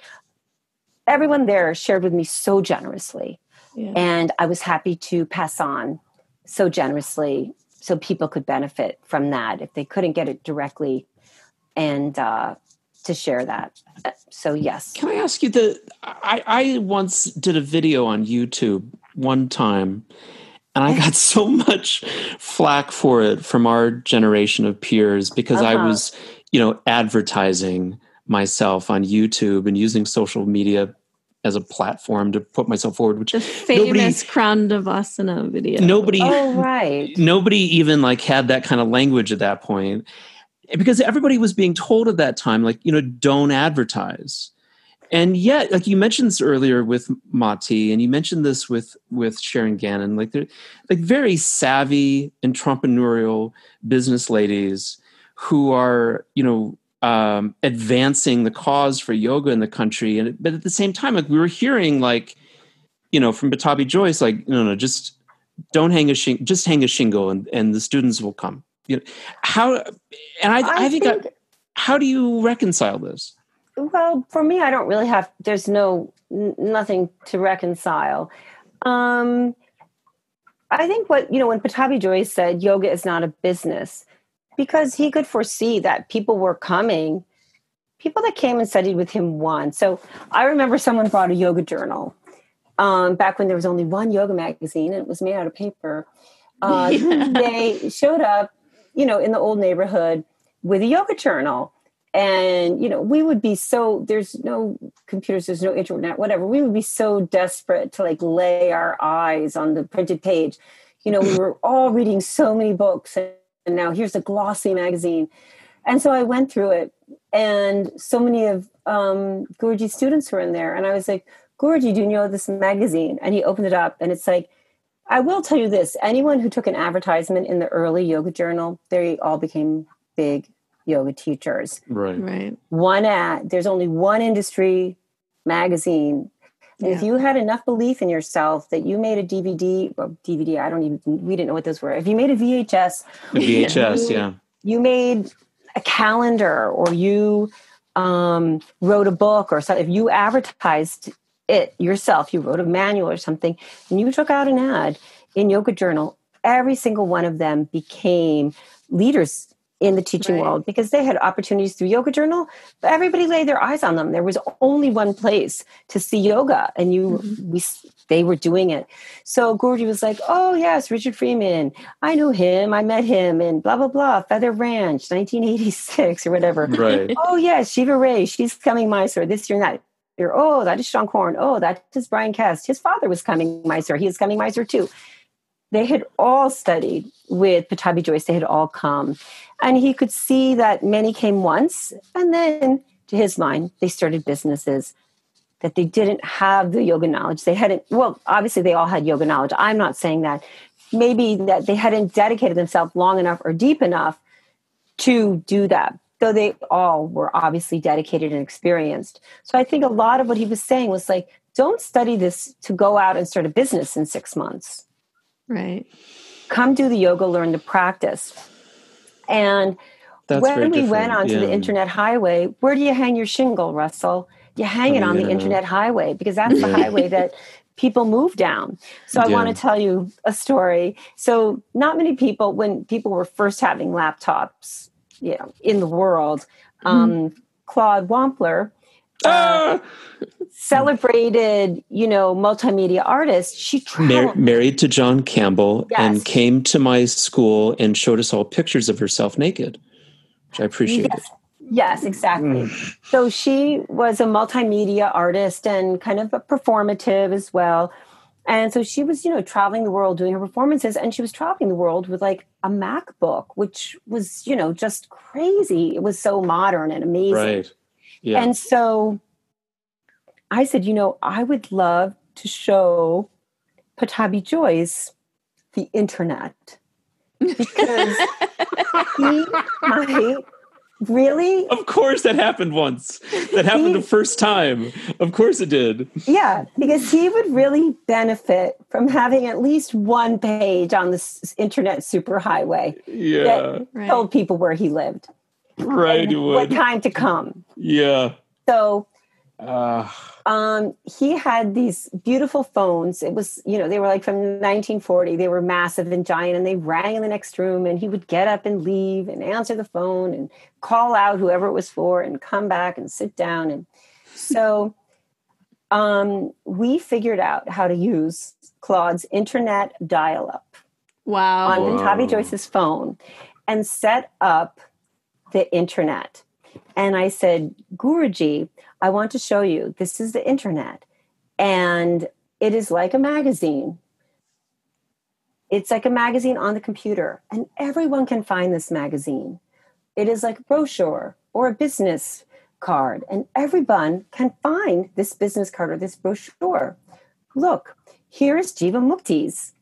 everyone there shared with me so generously. Yeah. And I was happy to pass on so generously so people could benefit from that if they couldn't get it directly and uh, to share that. So yes. Can I ask you the I, I once did a video on YouTube one time and I got so much flack for it from our generation of peers because uh-huh. I was, you know, advertising myself on YouTube and using social media as a platform to put myself forward. Which the famous Karandavasana video. Nobody, oh right, nobody even like had that kind of language at that point because everybody was being told at that time, like you know, don't advertise. And yet, like you mentioned this earlier with Maty, and you mentioned this with with Sharon Gannon, like they're like very savvy entrepreneurial business ladies who are you know um, advancing the cause for yoga in the country. And but at the same time, like we were hearing, like you know, from Pattabhi Jois, like no, no, just don't hang a shing- just hang a shingle, and and the students will come. You know how, and I, I, I think, think I, how do you reconcile this? Well, for me, I don't really have. There's no n- nothing to reconcile. Um, I think what you know when Pattabhi Jois said yoga is not a business because he could foresee that people were coming people that came and studied with him won so i remember someone brought a yoga journal um, back when there was only one yoga magazine and it was made out of paper uh, yeah. they showed up you know in the old neighborhood with a yoga journal and you know we would be so there's no computers there's no internet whatever we would be so desperate to like lay our eyes on the printed page you know we were all reading so many books and and now here's a glossy magazine. And so I went through it, and so many of um, Guruji's students were in there. And I was like, Guruji, do you know this magazine? And he opened it up, and it's like, I will tell you this anyone who took an advertisement in the early yoga journal, they all became big yoga teachers. Right. Right. One ad, there's only one industry magazine and yeah. if you had enough belief in yourself that you made a DVD, well, DVD, I don't even, we didn't know what those were. If you made a VHS, a VHS, you, yeah. You made a calendar or you um, wrote a book or something. If you advertised it yourself, you wrote a manual or something, and you took out an ad in Yoga Journal, every single one of them became leaders in the teaching right. world because they had opportunities through yoga journal but everybody laid their eyes on them. There was only one place to see yoga and you mm-hmm. we they were doing it. So Guruji was like oh yes richard freeman. I know him. I met him in blah blah blah feather ranch 1986 or whatever. Right. Oh yes Shiva Rea. She's coming my mysore this year and that oh that is Seane Corn oh that is Bryan Kest. his father was coming mysore he is coming mysore too they had all studied with Pattabhi Jois. They had all come. And he could see that many came once. And then, to his mind, they started businesses that they didn't have the yoga knowledge. They hadn't, well, obviously, they all had yoga knowledge. I'm not saying that. Maybe that they hadn't dedicated themselves long enough or deep enough to do that though they all were obviously dedicated and experienced. So I think a lot of what he was saying was like, don't study this to go out and start a business in six months. Right. Come do the yoga, learn the practice. And That's when we went onto yeah. the internet highway, where do you hang your shingle, Russell? You hang it on the internet highway because that's the highway that people move down. So I yeah. want to tell you a story. So not many people, when people were first having laptops, you know, in the world, mm-hmm. um, Claude Wampler uh, celebrated, you know, multimedia artist. She Mar- married to John Campbell yes. and came to my school and showed us all pictures of herself naked, which I appreciate. Yes. Yes, exactly. Mm. So she was a multimedia artist and kind of a performative as well. And so she was, you know, traveling the world doing her performances, and she was traveling the world with like a MacBook, which was, you know, just crazy. It was so modern and amazing. Right. Yeah. And so I said, you know, I would love to show Pattabhi Jois the internet because he might really Of course, that happened once. That happened He- the first time. Of course, it did. Yeah, because he would really benefit from having at least one page on this internet superhighway Yeah, that Right. told people where he lived, right. It what time to come. Yeah. So Uh, um, he had these beautiful phones. It was, you know, they were like from 1940. They were massive and giant, and they rang in the next room. And he would get up and leave and answer the phone and call out whoever it was for and come back and sit down. And so um, we figured out how to use Claude's internet dial up Wow. on Wow. Pattabhi Jois's phone and set up the internet. And I said, Guruji, I want to show you this is the internet. And it is like a magazine. It's like a magazine on the computer, and everyone can find this magazine. It is like a brochure or a business card, and everyone can find this business card or this brochure. Look, here is Jivamukti's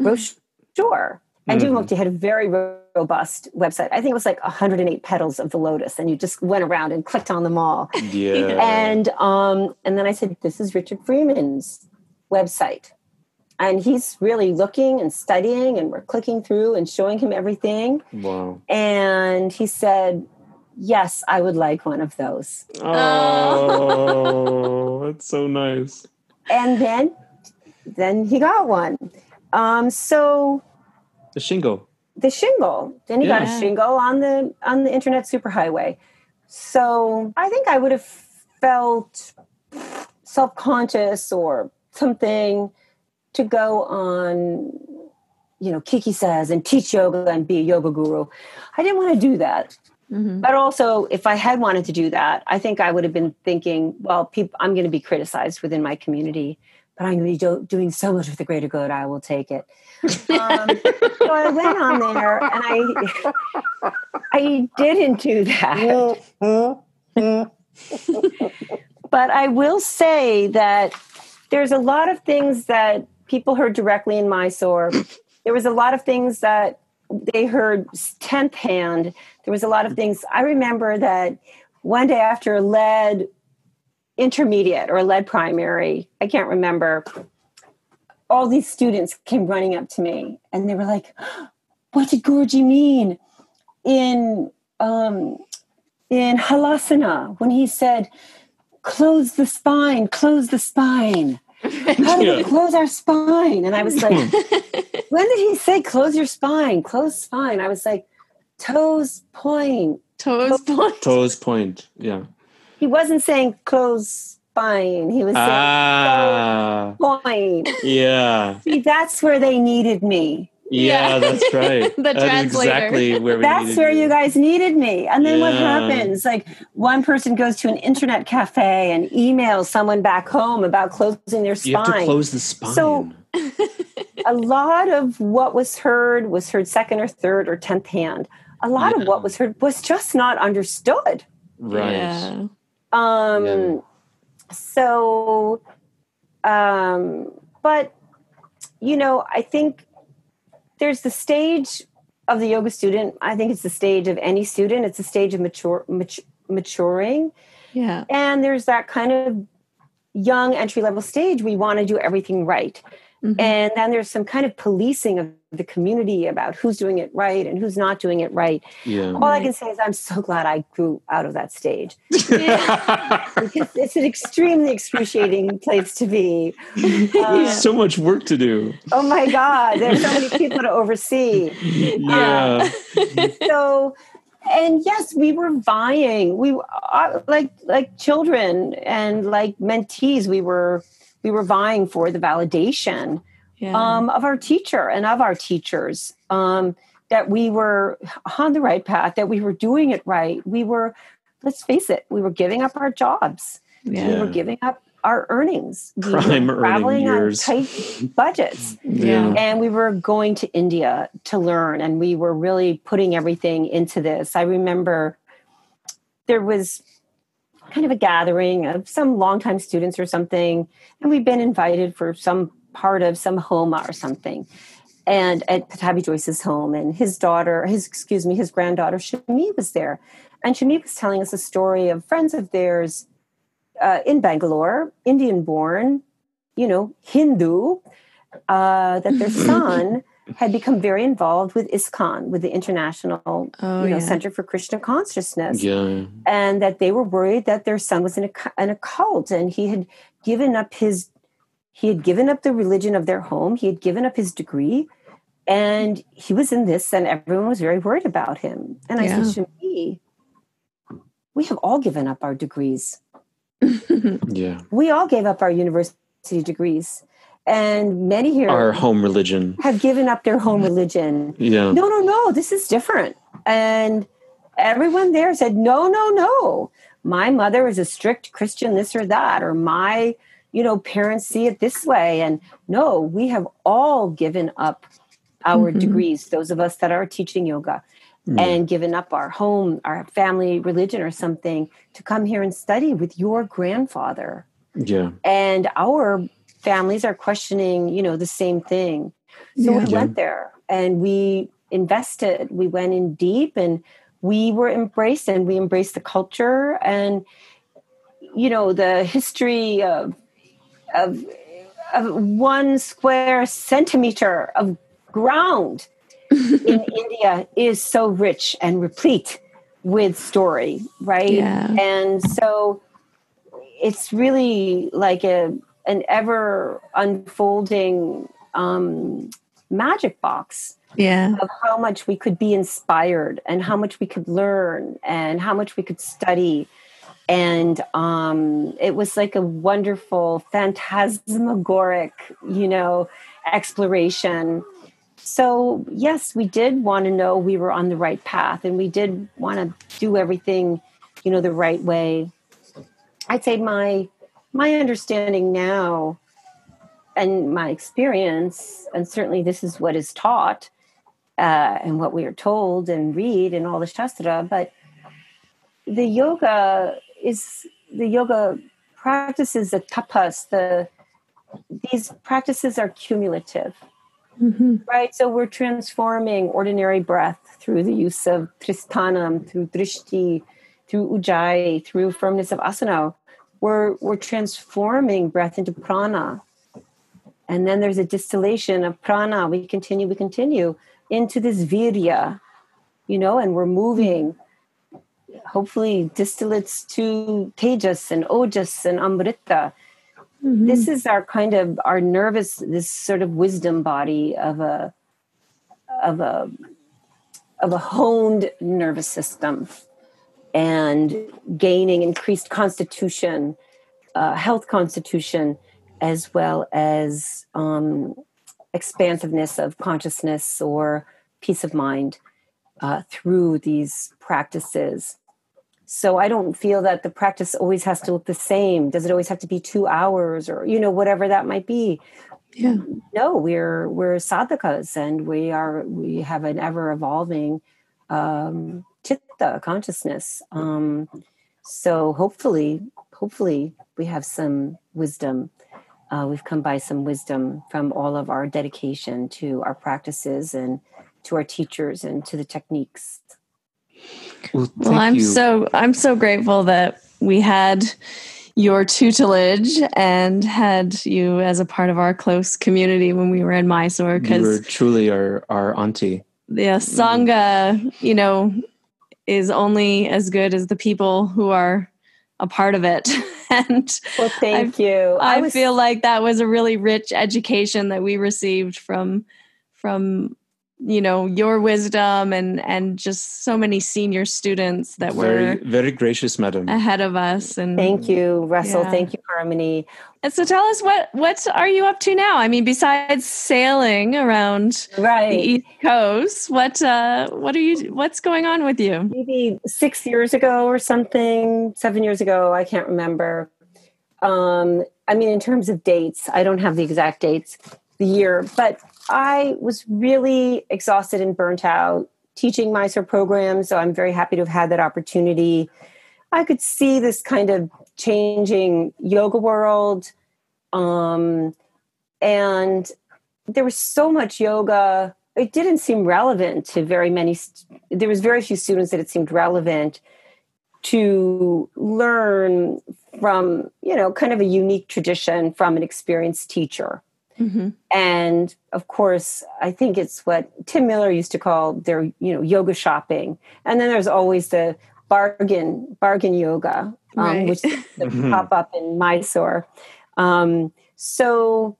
brochure. And Jiva Mhm. Mukti had a very robust website. I think it was like 108 petals of the lotus, and you just went around and clicked on them all. yeah. And um, and then I said, "This is Richard Freeman's website," and he's really looking and studying, and we're clicking through and showing him everything. wow. And he said, "Yes, I would like one of those." Oh, that's so nice. And then then he got one. Um, so The shingle. The shingle. Then he got a shingle on the on the internet superhighway. So I think I would have felt self conscious or something to go on, you know, Kiki says and teach yoga and be a yoga guru. I didn't want to do that. Mhm. But also, if I had wanted to do that, I think I would have been thinking, well, people, I'm going to be criticized within my community, but I'm going to be do- doing so much for the greater good. I will take it. Um, so I went on there, and I, I didn't do that. but I will say that there's a lot of things that people heard directly in Mysore. There was a lot of things that they heard tenth hand. There was a lot of things. I remember that one day after lead intermediate or a lead primary, I can't remember. All these students came running up to me and they were like, "What did Guruji mean in um, in halasana when he said?" close the spine, close the spine. How do we close our spine? And I was like, when did he say close your spine? Close spine. I was like, toes point. Toes point. Toes point. Yeah. He wasn't saying close spine. He was saying Ah. point. Yeah. See, that's where they needed me. Yeah, Yeah. that's right. The That's translator. exactly where we That's needed where you guys needed me. And then what happens? Like one person goes to an internet cafe and emails someone back home about closing their spine. You have to close the spine. So- a lot of what was heard was heard second or third or tenth hand. A lot Yeah. of what was heard was just not understood. right. Yeah. Um, Yeah. So, um, but you know, I think there's the stage of the yoga student. I think it's the stage of any student. It's a stage of mature, mature maturing, Yeah. and there's that kind of young entry level stage. We want to do everything right. Mhm. And then there's some kind of policing of the community about who's doing it right and who's not doing it right. Yeah. All I can say is I'm so glad I grew out of that stage because it's an extremely excruciating place to be. Uh, There's so much work to do. oh my God, there's so many people to oversee. Yeah. So, and yes, we were vying. We uh, like like children and like mentees. We were we were vying for the validation Yeah. um, of our teacher and of our teachers um, that we were on the right path, that we were doing it right. We were, let's face it, we were giving up our jobs. yeah. We were giving up our earnings. We were Prime earning traveling years. on tight budgets. Yeah. And we were going to India to learn, and we were really putting everything into this. I remember there was kind of a gathering of some longtime students or something, and we'd been invited for some part of some homa or something. and at Pattabhi Jois's home, and his daughter, his excuse me, his granddaughter Shami was there, and Shami was telling us a story of friends of theirs uh, in Bangalore, Indian born, you know, Hindu, uh, that their son had become very involved with ISKCON, with the International Oh, you know, yeah. Center for Krishna Consciousness, Yeah. and that they were worried that their son was in a, cu- in and he had given up his he had given up the religion of their home, he had given up his degree, and he was in this, and everyone was very worried about him. And I Yeah. said, me, we have all given up our degrees Yeah. we all gave up our university degrees and many here Our home religion. have given up their home religion Yeah. no no no this is different and everyone there said no no no my mother is a strict christian this or that or my you know parents see it this way and no we have all given up our Mhm. degrees those of us that are teaching yoga Mm. and given up our home our family religion or something to come here and study with your grandfather Yeah. and our families are questioning you know the same thing so Yeah. we Yeah. went there and we invested we went in deep and we were embraced and we embraced the culture and you know the history of of, of one square centimeter of ground in india is so rich and replete with story right Yeah. and so it's really like a an ever unfolding um, magic box Yeah. of how much we could be inspired and how much we could learn and how much we could study. And um, it was like a wonderful phantasmagoric you know exploration. So yes we did want to know we were on the right path and we did want to do everything you know the right way. I'd say my my understanding now and my experience and certainly this is what is taught uh, and what we are told and read and all the shastra but the yoga is the yoga practices the tapas the these practices are cumulative. Mhm. right? So we're transforming ordinary breath through the use of tristanam through drishti through ujjayi through firmness of asana we're we're transforming breath into prana. And then there's a distillation of prana. We continue we continue into this virya you know and we're moving hopefully distillates to tejas and ojas and amrita. Mhm. this is our kind of our nervous this sort of wisdom body of a of a of a honed nervous system and gaining increased constitution uh, health constitution as well as um, expansiveness of consciousness or peace of mind uh, through these practices. So i don't feel that the practice always has to look the same. Does it always have to be two hours or you know whatever that might be? Yeah. no we're we're sadhakas and we are we have an ever evolving um chitta consciousness um so hopefully hopefully we have some wisdom uh, we've come by some wisdom from all of our dedication to our practices and to our teachers and to the techniques Well, Well, I'm you. so I'm so grateful that we had your tutelage and had you as a part of our close community when we were in Mysore Because you were because truly our our auntie. the sangha, you know, is only as good as the people who are a part of it. and well thank you I, was- feel like that was a really rich education that we received from from you know your wisdom and and just so many senior students that very were very gracious, madam. ahead of us and thank you russell Yeah. thank you harmony and so tell us what what are you up to now i mean besides sailing around the east coast what uh what are you what's going on with you maybe six years ago or something, seven years ago, I can't remember. Um, I mean, in terms of dates, I don't have the exact dates, the year, but I was really exhausted and burnt out teaching Mysore program. So I'm very happy to have had that opportunity. I could see this kind of changing yoga world. Um, and there was so much yoga. It didn't seem relevant to very many. st- There was very few students that it seemed relevant to learn from, you know, kind of a unique tradition from an experienced teacher. Mhm. And of course, I think it's what Tim Miller used to call their, you know, yoga shopping. And then there's always the bargain, bargain yoga, um, Right. which pop up in Mysore. Um, so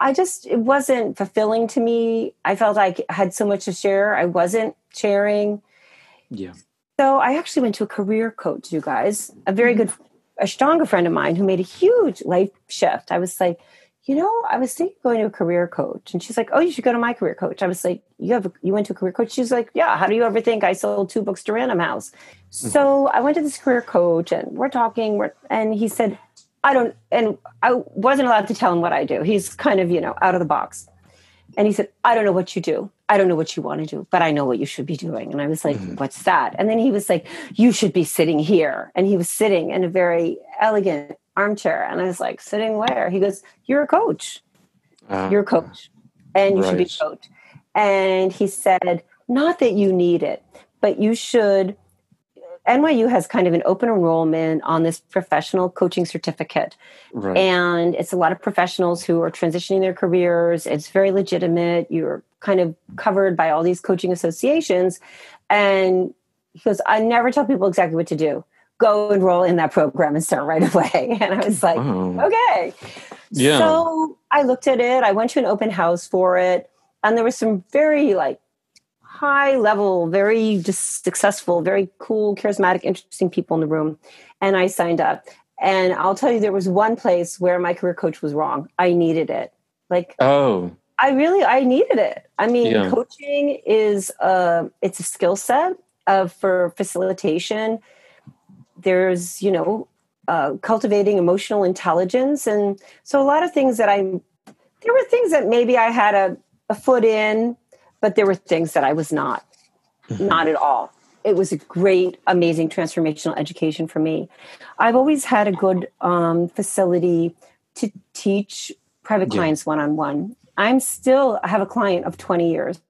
I just, it wasn't fulfilling to me. I felt like I had so much to share. I wasn't sharing. Yeah. So I actually went to a career coach, you guys, a very good, a stronger friend of mine who made a huge life shift. I was like, you know, I was thinking of going to a career coach, and she's like, "Oh, you should go to my career coach." I was like, "You have, a, you went to a career coach?" She's like, "Yeah." How do you ever think I sold two books to Random House? Mm-hmm. So I went to this career coach, and we're talking, we're, and he said, "I don't," and I wasn't allowed to tell him what I do. He's kind of, you know, out of the box. And he said, I don't know what you do. I don't know what you want to do, but I know what you should be doing. And I was like, mm-hmm. What's that? And then he was like, You should be sitting here. And he was sitting in a very elegant armchair. And I was like, Sitting where? He goes, You're a coach. Uh, You're a coach. And you should be Right. a coach. And he said, Not that you need it, but you should. NYU has kind of an open enrollment on this professional coaching certificate right. and it's a lot of professionals who are transitioning their careers it's very legitimate you're kind of covered by all these coaching associations and he goes i never tell people exactly what to do go enroll in that program and start right away. And i was like Wow. okay. Yeah. so i looked at it. I went to an open house for it and there was some very like high level very just successful very cool charismatic interesting people in the room and i signed up. And i'll tell you there was one place where my career coach was wrong. I needed it. Like oh, i really i needed it. I mean Yeah. coaching is uh it's a skill set of for facilitation there's you know uh, cultivating emotional intelligence. And so a lot of things that i there were things that maybe i had a, a foot in but there were things that i was not not at all. It was a great amazing transformational education for me. I've always had a good um, facility to teach private Yeah. clients one-on-one. I'm still i have a client of 20 years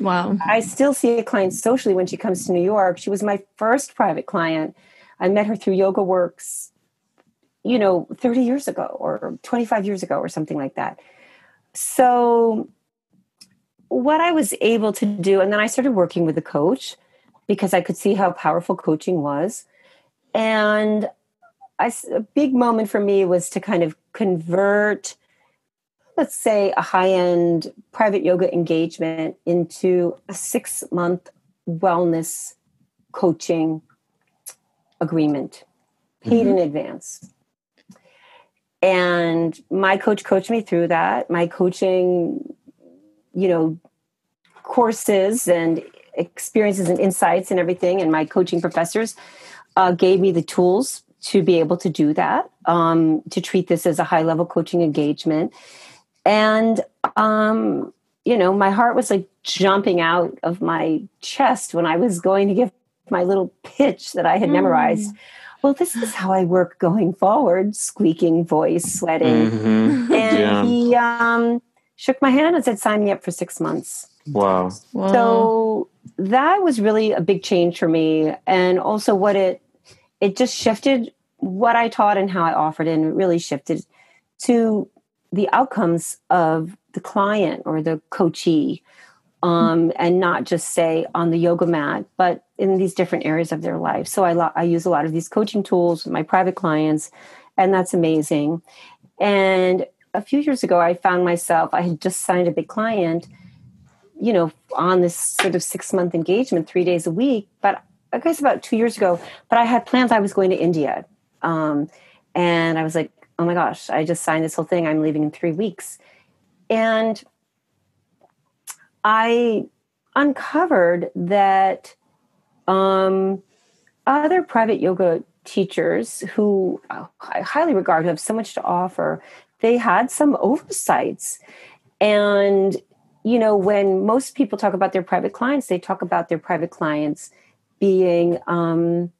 Wow. I still see a client socially when she comes to New York. She was my first private client. I met her through Yoga Works, you know, 30 years ago or 25 years ago or something like that. So, what I was able to do, and then I started working with a coach because I could see how powerful coaching was. And I, a big moment for me was to kind of convert let's say a high end private yoga engagement into a six month wellness coaching agreement paid in advance. And my coach coached me through that. My coaching you know courses and experiences and insights and everything and my coaching professors uh, gave me the tools to be able to do that um, to treat this as a high level coaching engagement and um you know my heart was like jumping out of my chest when i was going to give my little pitch that i had memorized well this is how i work going forward squeaking voice sweating Mhm. and Yeah. he um shook my hand and said sign me up for six months Wow. Wow. so that was really a big change for me and also what it it just shifted what i taught and how i offered it and it really shifted to the outcomes of the client or the coachee um, and not just say on the yoga mat but in these different areas of their life so I, lo- I use a lot of these coaching tools with my private clients and that's amazing and a few years ago i found myself i had just signed a big client you know, on this sort of six month engagement, three days a week. But I guess about two years ago, but I had plans I was going to India. Um, and I was like, oh my gosh, I just signed this whole thing. I'm leaving in three weeks. And I uncovered that um, other private yoga teachers who I highly regard who have so much to offer, they had some oversights. And you know, when most people talk about their private clients, they talk about their private clients being um,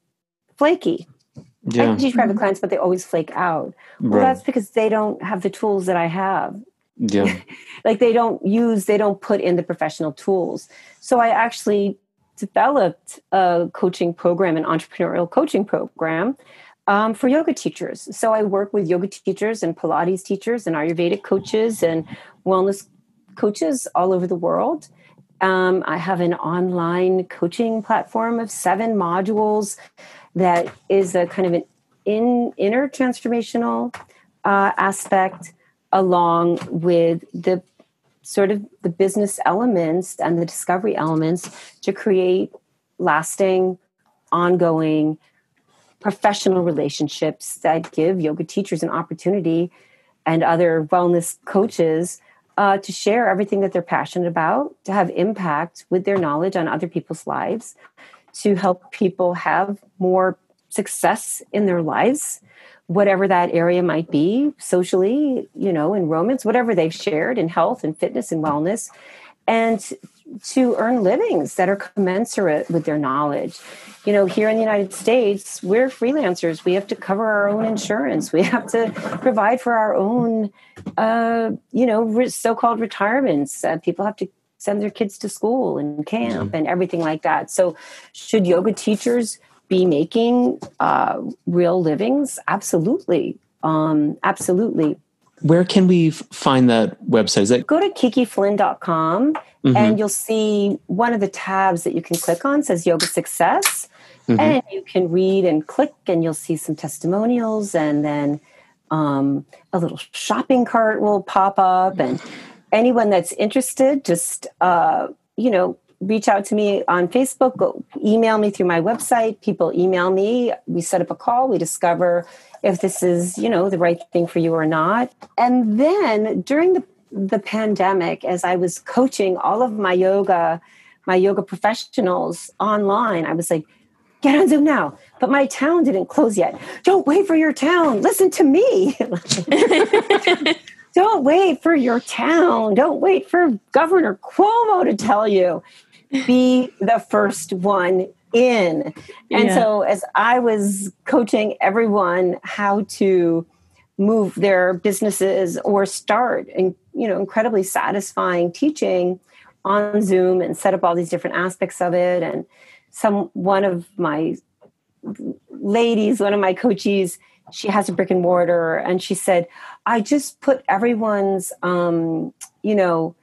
flaky. I Yeah. teach private clients, but they always flake out. Well, Right. that's because they don't have the tools that I have Yeah. like they don't use, they don't put in the professional tools. So I actually developed a coaching program, an entrepreneurial coaching program um, for yoga teachers. So I work with yoga teachers and Pilates teachers and Ayurvedic coaches and wellness coaches all over the world. Um, I have an online coaching platform of seven modules that is a kind of an in, inner transformational uh, aspect along with the sort of the business elements and the discovery elements to create lasting, ongoing, professional relationships that give yoga teachers an opportunity and other wellness coaches uh, to share everything that they're passionate about, to have impact with their knowledge on other people's lives, to help people have more success in their lives, whatever that area might be, socially, you know, in romance, whatever they've shared in health and fitness and wellness, and to earn livings that are commensurate with their knowledge. You know, here in the United States, we're freelancers. We have to cover our own insurance. We have to provide for our own, uh, you know, so-called retirements. Uh, people have to send their kids to school and camp mm-hmm. and everything like that. So, should yoga teachers be making uh, real livings? Absolutely, um, absolutely where can we find that website? Is that go to kikiflynn.com mm-hmm. and you'll see one of the tabs that you can click on says yoga success. Mm-hmm. And you can read and click and you'll see some testimonials and then um, a little shopping cart will pop up and anyone that's interested just uh, you know reach out to me on facebook go email me through my website people email me we set up a call we discover if this is, you know, the right thing for you or not. And then during the the pandemic as I was coaching all of my yoga my yoga professionals online, I was like, get on Zoom now. But my town didn't close yet. Don't wait for your town. Listen to me. Don't wait for your town. Don't wait for Governor Cuomo to tell you. Be the first one in. And yeah. so as I was coaching everyone how to move their businesses or start and you know incredibly satisfying teaching on Zoom and set up all these different aspects of it and some one of my ladies one of my coaches she has a brick and mortar and she said i just put everyone's um, you know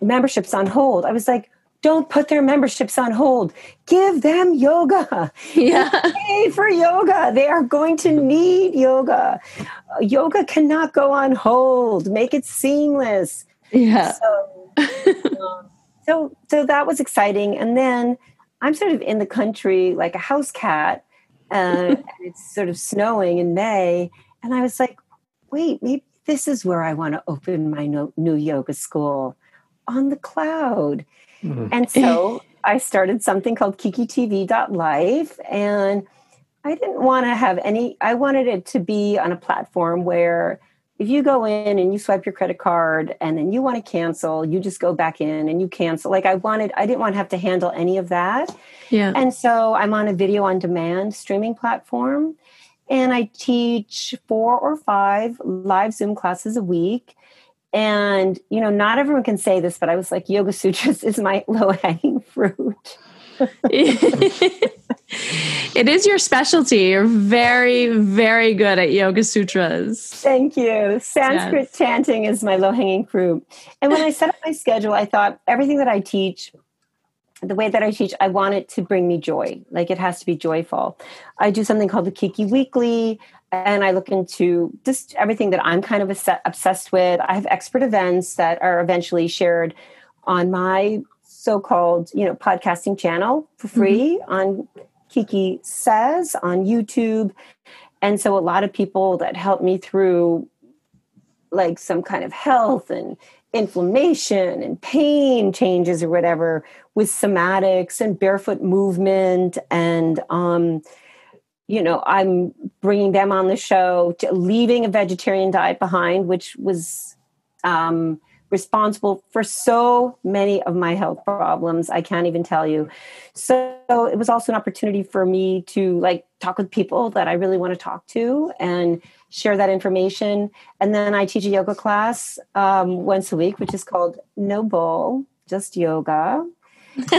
memberships on hold i was like don't put their memberships on hold. Give them yoga. Yeah. Pay for yoga. They are going to need yoga. Yoga cannot go on hold. Make it seamless. Yeah. So, um, so, so that was exciting. And then I'm sort of in the country like a house cat. Uh, and it's sort of snowing in May. And I was like, wait, maybe this is where I want to open my no, new yoga school on the cloud. Mm-hmm. And so I started something called kikitv.life. And I didn't want to have any, I wanted it to be on a platform where if you go in and you swipe your credit card and then you want to cancel, you just go back in and you cancel. Like I wanted, I didn't want to have to handle any of that. Yeah. And so I'm on a video on demand streaming platform and I teach four or five live Zoom classes a week. And, you know, not everyone can say this, but I was like, Yoga Sutras is my low hanging fruit. it is your specialty. You're very, very good at Yoga Sutras. Thank you. Sanskrit yes. chanting is my low hanging fruit. And when I set up my schedule, I thought everything that I teach, the way that I teach, I want it to bring me joy. Like it has to be joyful. I do something called the Kiki Weekly and I look into just everything that I'm kind of obsessed with. I have expert events that are eventually shared on my so-called, you know, podcasting channel for free mm-hmm. on Kiki Says on YouTube. And so a lot of people that help me through like some kind of health and inflammation and pain changes or whatever with somatics and barefoot movement and um, you know i'm bringing them on the show to leaving a vegetarian diet behind which was um, responsible for so many of my health problems i can't even tell you so it was also an opportunity for me to like talk with people that i really want to talk to and share that information. And then I teach a yoga class um, once a week, which is called No Bull, just yoga.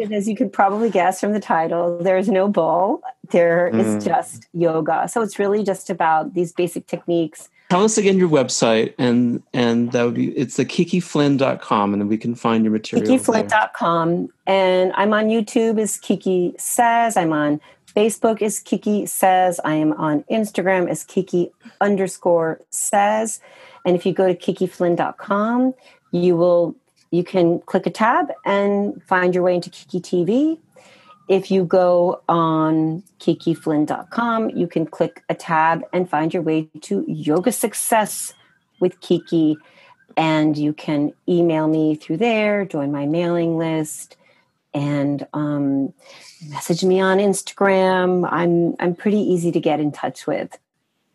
and as you could probably guess from the title, there is no bull. There mm. is just yoga. So it's really just about these basic techniques. Tell us again your website and and that would be it's the kikiflynn.com and then we can find your material. Kikiflynn.com. And I'm on YouTube as Kiki Says. I'm on Facebook is Kiki Says. I am on Instagram as Kiki underscore says. And if you go to kikiflynn.com, you will you can click a tab and find your way into Kiki TV. If you go on kikiflynn.com, you can click a tab and find your way to Yoga Success with Kiki. And you can email me through there, join my mailing list, and um, message me on Instagram. I'm I'm pretty easy to get in touch with.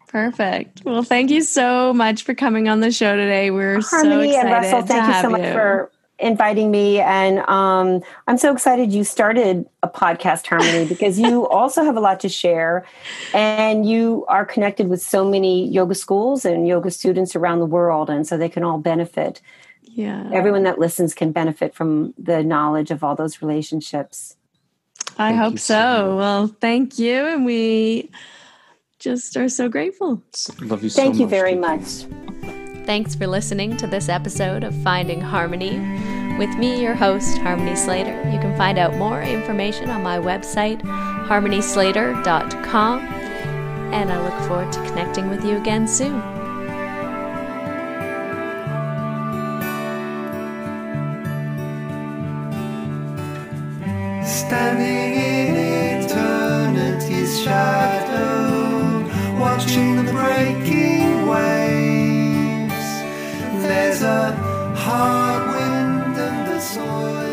Perfect. Well, thank you so much for coming on the show today. We're Harmony so excited. And Russell, thank you so much you. for inviting me. And um, I'm so excited you started a podcast, Harmony, because you also have a lot to share. And you are connected with so many yoga schools and yoga students around the world. And so they can all benefit yeah everyone that listens can benefit from the knowledge of all those relationships i thank hope so. well thank you and we just are so grateful love you so thank you much. very much thanks for listening to this episode of finding harmony with me your host harmony slater you can find out more information on my website harmonyslater.com and i look forward to connecting with you again soon standing in eternity's shadow, watching the breaking there's a hard wind and the soil.